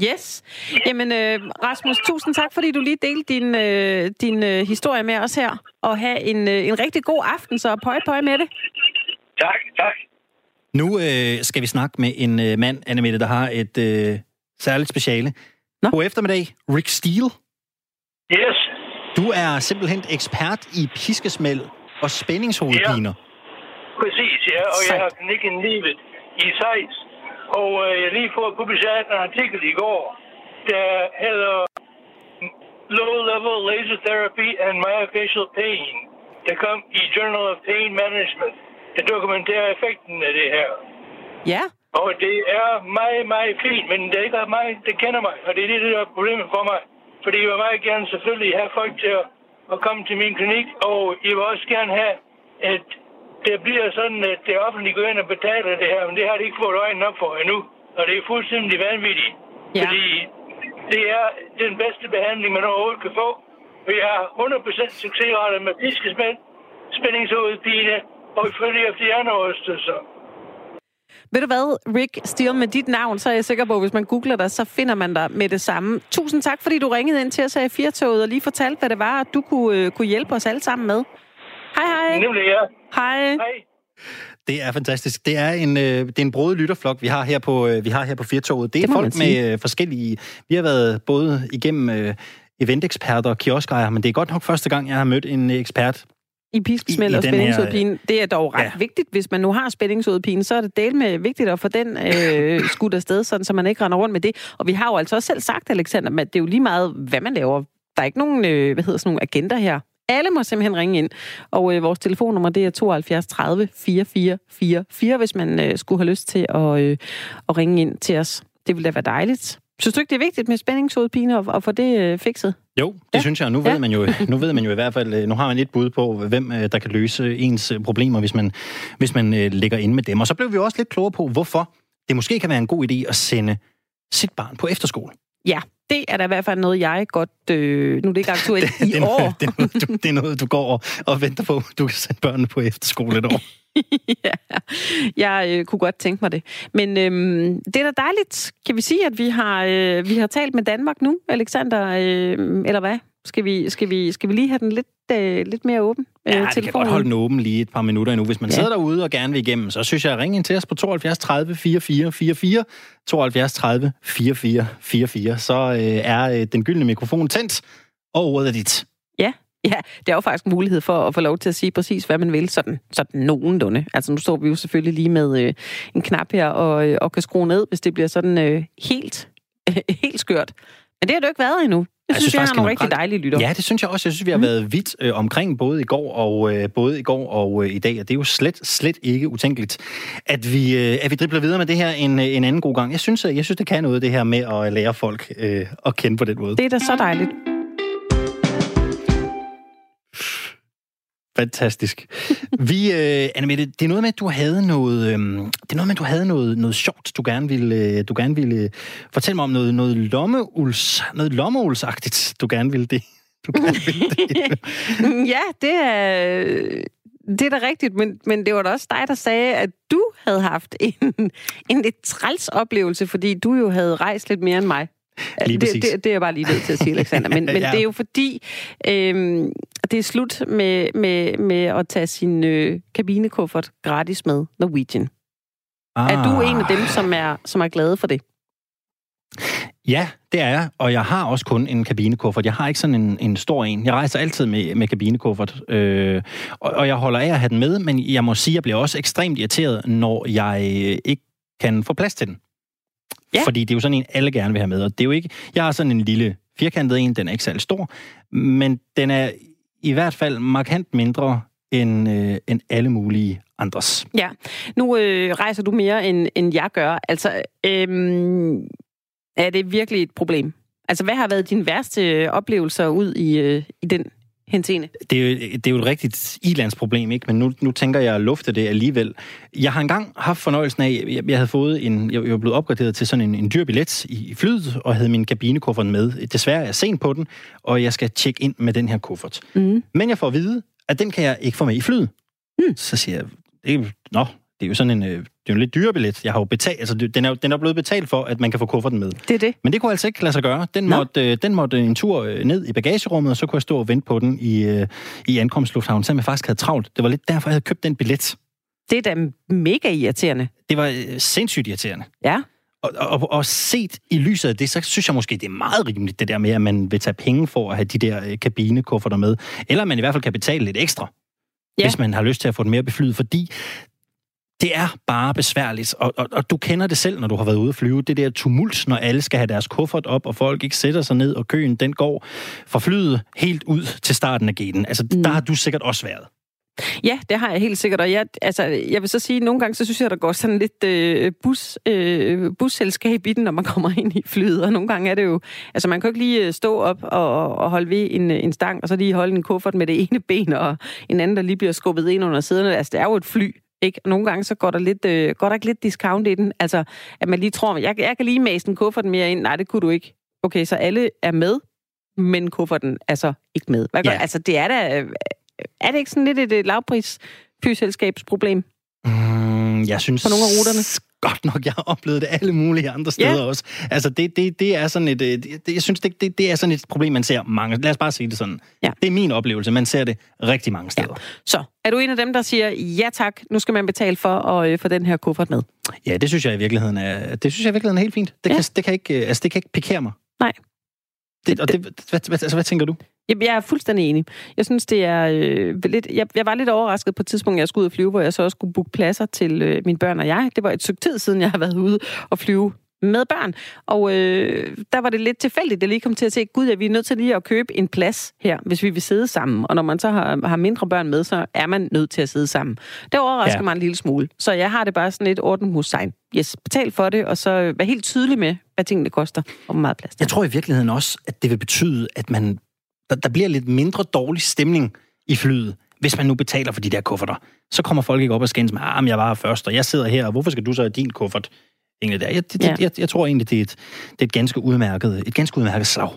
[SPEAKER 3] Yes. Jamen, øh, Rasmus, tusind tak, fordi du lige delte din, øh, din øh, historie med os her. Og have en, øh, en rigtig god aften, så pøj pøj med det.
[SPEAKER 9] Tak, tak.
[SPEAKER 2] Nu øh, skal vi snakke med en øh, mand, Annemette, der har et øh, særligt speciale. Nå? God eftermiddag, Rick Steele.
[SPEAKER 9] Yes.
[SPEAKER 2] Du er simpelthen ekspert i piskesmæld og spændingshovedpiner. Ja.
[SPEAKER 9] Præcis, ja, og Sejt. jeg har knækket livet i sejs og øh, jeg lige fået publiceret en artikel i går, der hedder Low-Level Laser Therapy and Myofascial Pain. Der kom i Journal of Pain Management
[SPEAKER 10] der dokumenterer effekten af det her.
[SPEAKER 3] Ja.
[SPEAKER 10] Og det er meget, meget fint, men det er ikke meget, der kender mig. Og det er det, der er problemet for mig. Fordi jeg vil meget gerne selvfølgelig have folk til at, at komme til min klinik, og jeg vil også gerne have, at det bliver sådan, at det offentlige går ind og betaler det her, men det har de ikke fået øjnene op for endnu. Og det er fuldstændig vanvittigt.
[SPEAKER 3] Ja.
[SPEAKER 10] Fordi det er den bedste behandling, man overhovedet kan få. Vi har 100% succesrate med fiskespænd, spændingshovedpine og ifølge efter hjernerystelser.
[SPEAKER 3] Ved du hvad, Rick Steele, med dit navn, så er jeg sikker på, at hvis man googler dig, så finder man dig med det samme. Tusind tak, fordi du ringede ind til os her i Firtoget og lige fortalte, hvad det var, at du kunne, øh, kunne hjælpe os alle sammen med. Hej, hej.
[SPEAKER 10] Nemlig ja.
[SPEAKER 3] Hej.
[SPEAKER 10] Hej.
[SPEAKER 2] Det er fantastisk. Det er en, øh, det er en brodet lytterflok, vi har her på, øh, vi har her på Firtoget. Det er
[SPEAKER 3] Det
[SPEAKER 2] folk
[SPEAKER 3] sige.
[SPEAKER 2] med øh, forskellige... Vi har været både igennem øh, eventeksperter og kioskejere, men det er godt nok første gang, jeg har mødt en ekspert.
[SPEAKER 3] I piskesmæld og spændingsudpine. Det er dog ret
[SPEAKER 2] ja.
[SPEAKER 3] vigtigt, hvis man nu har spændingsudpine, så er det del med vigtigt at få den øh, skudt afsted, sådan, så man ikke render rundt med det. Og vi har jo altså også selv sagt, Alexander, at det er jo lige meget, hvad man laver. Der er ikke nogen, øh, hvad hedder sådan nogle agenter her. Alle må simpelthen ringe ind. Og øh, vores telefonnummer, det er 72 30 44 44, hvis man øh, skulle have lyst til at, øh, at ringe ind til os. Det ville da være dejligt. Synes du ikke, det er vigtigt med spændingshovedpine og, og få det øh, fikset?
[SPEAKER 2] Jo, det
[SPEAKER 3] Ja.
[SPEAKER 2] synes jeg. Nu ved,
[SPEAKER 3] Ja.
[SPEAKER 2] man jo, nu ved man jo i hvert fald, øh, nu har man et bud på, hvem øh, der kan løse ens øh, problemer, hvis man, hvis man øh, ligger inde med dem. Og så blev vi også lidt klogere på, hvorfor det måske kan være en god idé at sende sit barn på efterskole.
[SPEAKER 3] Ja, det er da i hvert fald noget, jeg godt... Øh, nu er det ikke aktuelt i
[SPEAKER 2] det,
[SPEAKER 3] år.
[SPEAKER 2] noget- det, er noget, du, det er noget, du går og, og venter på. Du kan sende børnene på efterskole et år.
[SPEAKER 3] ja, jeg øh, kunne godt tænke mig det. Men øhm, det er da dejligt. Kan vi sige, at vi har, øh, vi har talt med Danmark nu, Alexander? Øh, eller hvad? Skal vi, skal, vi, skal vi lige have den lidt, øh, lidt mere åben?
[SPEAKER 2] Ja, det kan godt holde den åben lige et par minutter endnu. Hvis man
[SPEAKER 3] Ja.
[SPEAKER 2] sidder derude og gerne vil igennem, så synes jeg, at ringe ind til os på 72 30 44 44. 72 30 44 44. Så øh, er øh, den gyldne mikrofon tændt, og ordet er dit.
[SPEAKER 3] Ja, ja, det er jo faktisk en mulighed for at få lov til at sige præcis, hvad man vil, sådan, sådan nogenlunde. Altså nu står vi jo selvfølgelig lige med øh, en knap her og, øh, og kan skrue ned, hvis det bliver sådan øh, helt, øh, helt skørt. Men det har det jo ikke været endnu. Jeg, jeg synes, jeg har nogle rigtig dejlige lytter.
[SPEAKER 2] Ja, det synes jeg også. Jeg synes, vi har mm. været vidt øh, omkring både i går og øh, både i går og øh, i dag, og det er jo slet, slet ikke utænkeligt, at vi, øh, at vi dribler videre med det her en, øh, en anden god gang. Jeg synes, øh, jeg synes, det kan noget, det her med at lære folk øh, at kende på den måde.
[SPEAKER 3] Det er da så dejligt.
[SPEAKER 2] Fantastisk. Vi, øh, Annemette, det er noget med, at du havde noget, øh, det er noget med, at du havde noget, noget sjovt, du gerne ville, øh, du gerne ville fortælle mig om noget, noget lommeuls, noget lommeulsagtigt, du gerne ville det. Du gerne ville det.
[SPEAKER 3] ja, det er, det er da rigtigt, men, men det var da også dig, der sagde, at du havde haft en, en lidt træls oplevelse, fordi du jo havde rejst lidt mere end mig.
[SPEAKER 2] Lige
[SPEAKER 3] det,
[SPEAKER 2] præcis.
[SPEAKER 3] det, det er jeg bare lige nødt til at sige, Alexander. Men, men
[SPEAKER 2] Ja.
[SPEAKER 3] det er jo fordi, øhm, det er slut med, med, med at tage sin øh, kabinekuffert gratis med Norwegian. Ah. Er du en af dem, som er, som er glade for det?
[SPEAKER 2] Ja, det er jeg, og jeg har også kun en kabinekuffert. Jeg har ikke sådan en, en stor en. Jeg rejser altid med, med kabinekuffert, øh, og, og jeg holder af at have den med, men jeg må sige, at jeg bliver også ekstremt irriteret, når jeg øh, ikke kan få plads til den.
[SPEAKER 3] Ja.
[SPEAKER 2] Fordi det er jo sådan en, alle gerne vil have med, og det er jo ikke... Jeg har sådan en lille firkantet en, den er ikke særlig stor, men den er i hvert fald markant mindre end, øh, end alle mulige andres.
[SPEAKER 3] Ja, nu øh, rejser du mere, end, end jeg gør. Altså, øh, er det virkelig et problem? Altså, hvad har været dine værste oplevelser ud i, øh, i den henseende?
[SPEAKER 2] det er, jo, det er jo et rigtigt ilandsproblem, ikke? Men nu, nu tænker jeg at lufte det alligevel. Jeg har engang haft fornøjelsen af, jeg, jeg havde fået en, jeg, jeg var blevet opgraderet til sådan en, en dyr billet i, i flyet, og havde min kabinekuffert med. Desværre er jeg sent på den, og jeg skal tjekke ind med den her kuffert.
[SPEAKER 3] Mm.
[SPEAKER 2] Men jeg får at vide, at den kan jeg ikke få med i flyet.
[SPEAKER 3] Mm.
[SPEAKER 2] Så siger jeg, det er, nå, det er jo sådan en, øh, det er jo en lidt dyre billet. Jeg har jo betalt, altså det- den er, den er blevet betalt for, at man kan få kufferten med.
[SPEAKER 3] Det er det.
[SPEAKER 2] Men det kunne altså ikke lade sig gøre. Den
[SPEAKER 3] Nå.
[SPEAKER 2] måtte, øh, den måtte en tur øh, ned i bagagerummet, og så kunne jeg stå og vente på den i, øh, i ankomstlufthavnen, selvom jeg faktisk havde travlt. Det var lidt derfor, jeg havde købt den billet.
[SPEAKER 3] Det er da mega irriterende.
[SPEAKER 2] Det var sindssygt irriterende.
[SPEAKER 3] Ja.
[SPEAKER 2] Og, og, og set i lyset af det, så synes jeg måske, det er meget rimeligt, det der med, at man vil tage penge for at have de der kabinekufferter med. Eller man i hvert fald kan betale lidt ekstra,
[SPEAKER 3] Ja.
[SPEAKER 2] ja. hvis man har lyst til at få den mere beflyet, fordi det er bare besværligt, og, og, og du kender det selv, når du har været ude at flyve. Det der tumult, når alle skal have deres kuffert op, og folk ikke sætter sig ned, og køen den går fra flyet helt ud til starten af gaten. Altså,
[SPEAKER 3] Mm.
[SPEAKER 2] der har du sikkert også været.
[SPEAKER 3] Ja, det har jeg helt sikkert, og jeg, altså, jeg vil så sige, at nogle gange, så synes jeg, der går sådan lidt øh, bus, øh, busselskab i den, når man kommer ind i flyet, og nogle gange er det jo, altså man kan jo ikke lige øh, stå op og, og holde ved en, en stang, og så lige holde en kuffert med det ene ben, og en anden, der lige bliver skubbet ind under sæderne. Altså, det er jo et fly, ikke? Og nogle gange så går der, lidt, øh, går der ikke lidt discount i den. Altså, at man lige tror, jeg, jeg kan lige mase en kuffert mere ind. Nej, det kunne du ikke. Okay, så alle er med, men kufferten er så ikke med. Hvad gør?
[SPEAKER 2] Ja.
[SPEAKER 3] Altså, det er da... øh, Er det ikke sådan lidt et, et lavpris flyselskabsproblem?
[SPEAKER 2] Mm, jeg synes
[SPEAKER 3] På nogle af ruterne?
[SPEAKER 2] Godt nok, jeg har oplevet det alle mulige andre steder
[SPEAKER 3] Ja.
[SPEAKER 2] også. Altså, det, det, det er sådan et... øh, Det, jeg synes, det, det, det er sådan et problem, man ser mange... Lad os bare sige det sådan.
[SPEAKER 3] Ja.
[SPEAKER 2] Det er min oplevelse. Man ser det rigtig mange steder.
[SPEAKER 3] Så, er du en af dem, der siger, ja tak, nu skal man betale for at øh, få den her kuffert med?
[SPEAKER 2] Ja, det synes jeg i virkeligheden er, det synes jeg i virkeligheden er helt fint. Det,
[SPEAKER 3] Ja.
[SPEAKER 2] ja. kan, det, kan ikke, øh, altså, det kan ikke pikere mig.
[SPEAKER 3] Nej.
[SPEAKER 2] Det, og det, hvad, hvad, altså, hvad tænker du?
[SPEAKER 3] Jamen, jeg er fuldstændig enig. Jeg synes, det er øh, lidt... Jeg, jeg var lidt overrasket på et tidspunkt, jeg skulle ud og flyve, hvor jeg så også skulle booke pladser til øh, mine børn og jeg. Det var et stykke tid siden, jeg har været ude og flyve med børn. Og øh, der var det lidt tilfældigt, at jeg lige kom til at se, gud, ja, vi er nødt til lige at købe en plads her, hvis vi vil sidde sammen. Og når man så har, har mindre børn med, så er man nødt til at sidde sammen. Det overrasker ja. Mig en lille smule. Så jeg har det bare sådan lidt orden hos sign. Yes, betal for det, og så vær helt tydelig med, hvad tingene koster, og hvor meget plads der
[SPEAKER 2] Jeg tror i virkeligheden også, at det vil betyde, at man, der, der bliver lidt mindre dårlig stemning i flyet, hvis man nu betaler for de der kufferter. Så kommer folk ikke op og skændes med, ah, jeg var først, og jeg sidder her, og hvorfor skal du så have din kuffert? Egentlig der. Jeg, det,
[SPEAKER 3] Ja.
[SPEAKER 2] ja. jeg, jeg tror egentlig, det er et, det er et ganske udmærket, et ganske udmærket slag.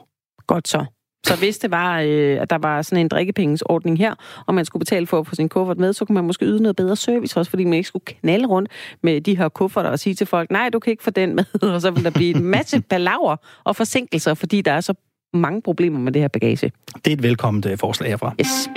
[SPEAKER 3] Godt så. Så hvis det var, øh, at der var sådan en drikkepengesordning her, og man skulle betale for at få sin kuffert med, så kunne man måske yde noget bedre service også, fordi man ikke skulle knalde rundt med de her kufferter og sige til folk, nej, du kan ikke få den med, og så vil der blive en masse palaver og forsinkelser, fordi der er så mange problemer med det her bagage.
[SPEAKER 2] Det er et velkomment øh, forslag herfra.
[SPEAKER 3] Yes.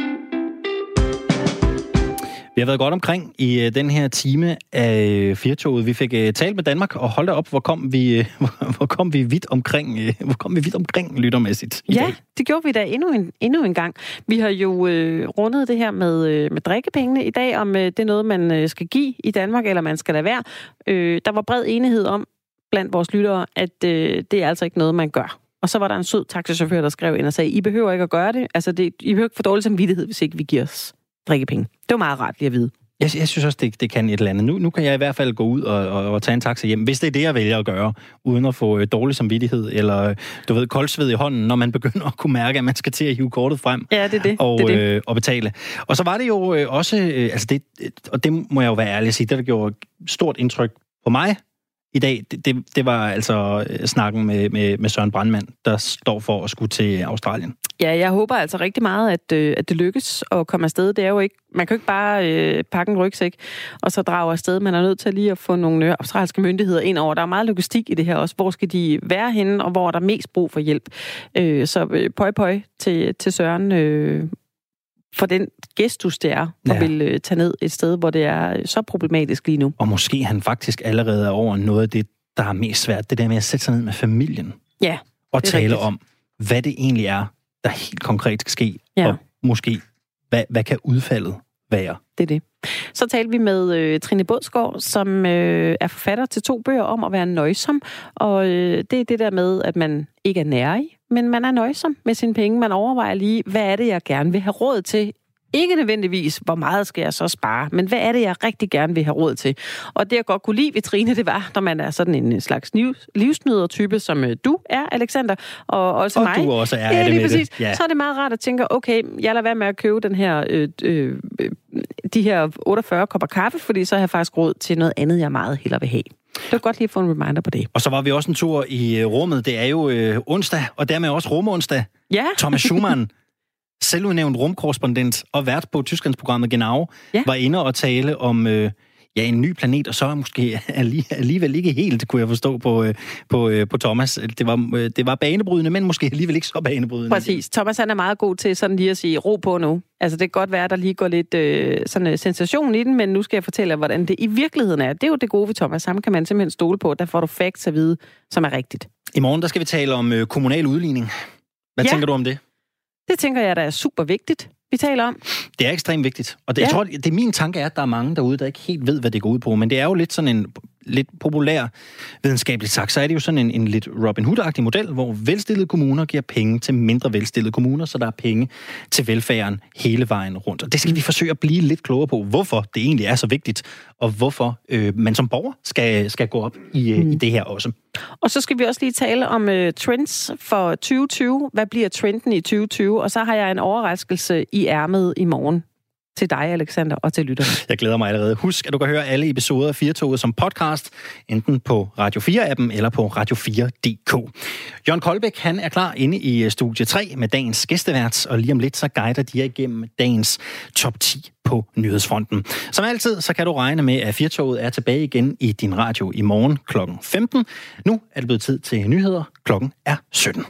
[SPEAKER 2] Vi har været godt omkring i øh, den her time af Firtoget. Vi fik øh, talt med Danmark, og hold da op, hvor kom vi, øh, hvor, kom vi vidt omkring, øh, hvor kom vi vidt omkring lyttermæssigt i
[SPEAKER 3] Ja,
[SPEAKER 2] dag.
[SPEAKER 3] det gjorde vi da endnu en, endnu en gang. Vi har jo øh, rundet det her med, øh, med drikkepengene i dag, om øh, det er noget, man øh, skal give i Danmark, eller man skal lade være. Øh, der var bred enighed om blandt vores lyttere, at øh, det er altså ikke noget, man gør. Og så var der en sød taxichauffør, der skrev ind og sagde, I behøver ikke at gøre det. Altså, det, I behøver ikke få dårlig samvittighed, hvis ikke vi giver os drikkepenge. Det var meget rart lige at vide.
[SPEAKER 2] Jeg, jeg synes også, det, det kan et eller andet. Nu, nu kan jeg i hvert fald gå ud og, og, og tage en taxa hjem, hvis det er det, jeg vælger at gøre, uden at få øh, dårlig samvittighed, eller øh, du ved, koldsved i hånden, når man begynder at kunne mærke, at man skal til at hive kortet frem
[SPEAKER 3] Ja, det er det.
[SPEAKER 2] og,
[SPEAKER 3] det, er det.
[SPEAKER 2] Øh, og betale. Og så var det jo øh, også, øh, altså det, øh, og det må jeg jo være ærlig at sige, det der gjorde stort indtryk på mig i dag, det, det, det var altså øh, snakken med, med, med Søren Brandmand, der står for at skulle til Australien.
[SPEAKER 3] Ja, jeg håber altså rigtig meget, at, øh, at det lykkes at komme afsted. Det er jo ikke, man kan jo ikke bare øh, pakke en rygsæk og så drage afsted. Man er nødt til lige at få nogle øh, australske myndigheder ind over. Der er meget logistik i det her også. Hvor skal de være henne, og hvor er der mest brug for hjælp? Øh, så øh, pøj pøj til, til Søren øh, for den gestus, det er at
[SPEAKER 2] Ja.
[SPEAKER 3] vil øh, tage ned et sted, hvor det er øh, så problematisk lige nu.
[SPEAKER 2] Og måske han faktisk allerede er over noget af det, der er mest svært. Det der med at sætte sig ned med familien
[SPEAKER 3] Ja,
[SPEAKER 2] og tale
[SPEAKER 3] rigtigt.
[SPEAKER 2] om, hvad det egentlig er, der helt konkret skal ske.
[SPEAKER 3] Ja.
[SPEAKER 2] Og måske, hvad, hvad kan udfaldet være?
[SPEAKER 3] det er det. Så talte vi med øh, Trine Bådsgaard, som øh, er forfatter til to bøger om at være nøjsom. Og øh, det er det der med, at man ikke er nærig, men man er nøjsom med sine penge. Man overvejer lige, hvad er det, jeg gerne vil have råd til? Ikke nødvendigvis, hvor meget skal jeg så spare, men hvad er det, jeg rigtig gerne vil have råd til? Og det, jeg godt kunne lide ved Trine, det var, når man er sådan en slags livs- livsnyder-type, som øh, du er, Alexander, og også
[SPEAKER 2] Og
[SPEAKER 3] mig.
[SPEAKER 2] du også er
[SPEAKER 3] ja,
[SPEAKER 2] det
[SPEAKER 3] lige
[SPEAKER 2] med
[SPEAKER 3] præcis.
[SPEAKER 2] det. Ja.
[SPEAKER 3] Så er det meget rart at tænke, okay, jeg lader være med at købe den her, øh, øh, øh, de her 48 kopper kaffe, fordi så har jeg faktisk råd til noget andet, jeg meget hellere vil have. Det var godt lige at få en reminder på det.
[SPEAKER 2] Og så var vi også en tur i øh, rummet. Det er jo øh, onsdag, og dermed også rumonsdag.
[SPEAKER 3] Ja,
[SPEAKER 2] Thomas Schumann, selvudnævnt rumkorrespondent og vært på Tysklandsprogrammet Genau,
[SPEAKER 3] Ja.
[SPEAKER 2] ja. var inde og tale om øh, ja, en ny planet, og så måske alli- alligevel ikke helt, kunne jeg forstå på, øh, på, øh, på Thomas. Det var, øh, det var banebrydende, men måske alligevel ikke så banebrydende.
[SPEAKER 3] præcis. Thomas han er meget god til sådan lige at sige, ro på nu. Altså det kan godt være, at der lige går lidt øh, sådan sensation i den, men nu skal jeg fortælle jer, hvordan det i virkeligheden er. Det er jo det gode ved Thomas. Ham kan man simpelthen stole på. Der får du facts at vide, som er rigtigt.
[SPEAKER 2] I morgen der skal vi tale om øh, kommunal udligning. Hvad
[SPEAKER 3] Ja.
[SPEAKER 2] tænker du om det?
[SPEAKER 3] Det tænker jeg, der er super vigtigt, vi taler om.
[SPEAKER 2] Det er ekstremt vigtigt. Og det,
[SPEAKER 3] Ja.
[SPEAKER 2] jeg tror, det er min tanke er, at der er mange derude, der ikke helt ved, hvad det går ud på. Men det er jo lidt sådan en, lidt populær videnskabeligt sagt, så er det jo sådan en, en lidt Robin Hood-agtig model, hvor velstillede kommuner giver penge til mindre velstillede kommuner, så der er penge til velfærden hele vejen rundt. Og det skal vi forsøge at blive lidt klogere på, hvorfor det egentlig er så vigtigt, og hvorfor øh, man som borger skal, skal gå op i, øh, mm. i det her også.
[SPEAKER 3] Og så skal vi også lige tale om uh, trends for 2020. Hvad bliver trenden i 2020? Og så har jeg en overraskelse i ærmet i morgen til dig, Alexander, og til lytterne.
[SPEAKER 2] Jeg glæder mig allerede. Husk, at du kan høre alle episoder af Firtoget som podcast, enten på Radio 4-appen eller på radio4.dk. Jørgen Koldbæk, han er klar inde i øh, studie 3 med dagens gæstevært, og lige om lidt så guider de jer igennem dagens top 10 på nyhedsfronten. Som altid, så kan du regne med, at Firtoget er tilbage igen i din radio i morgen kl. 15. Nu er det blevet tid til nyheder. Klokken er 17.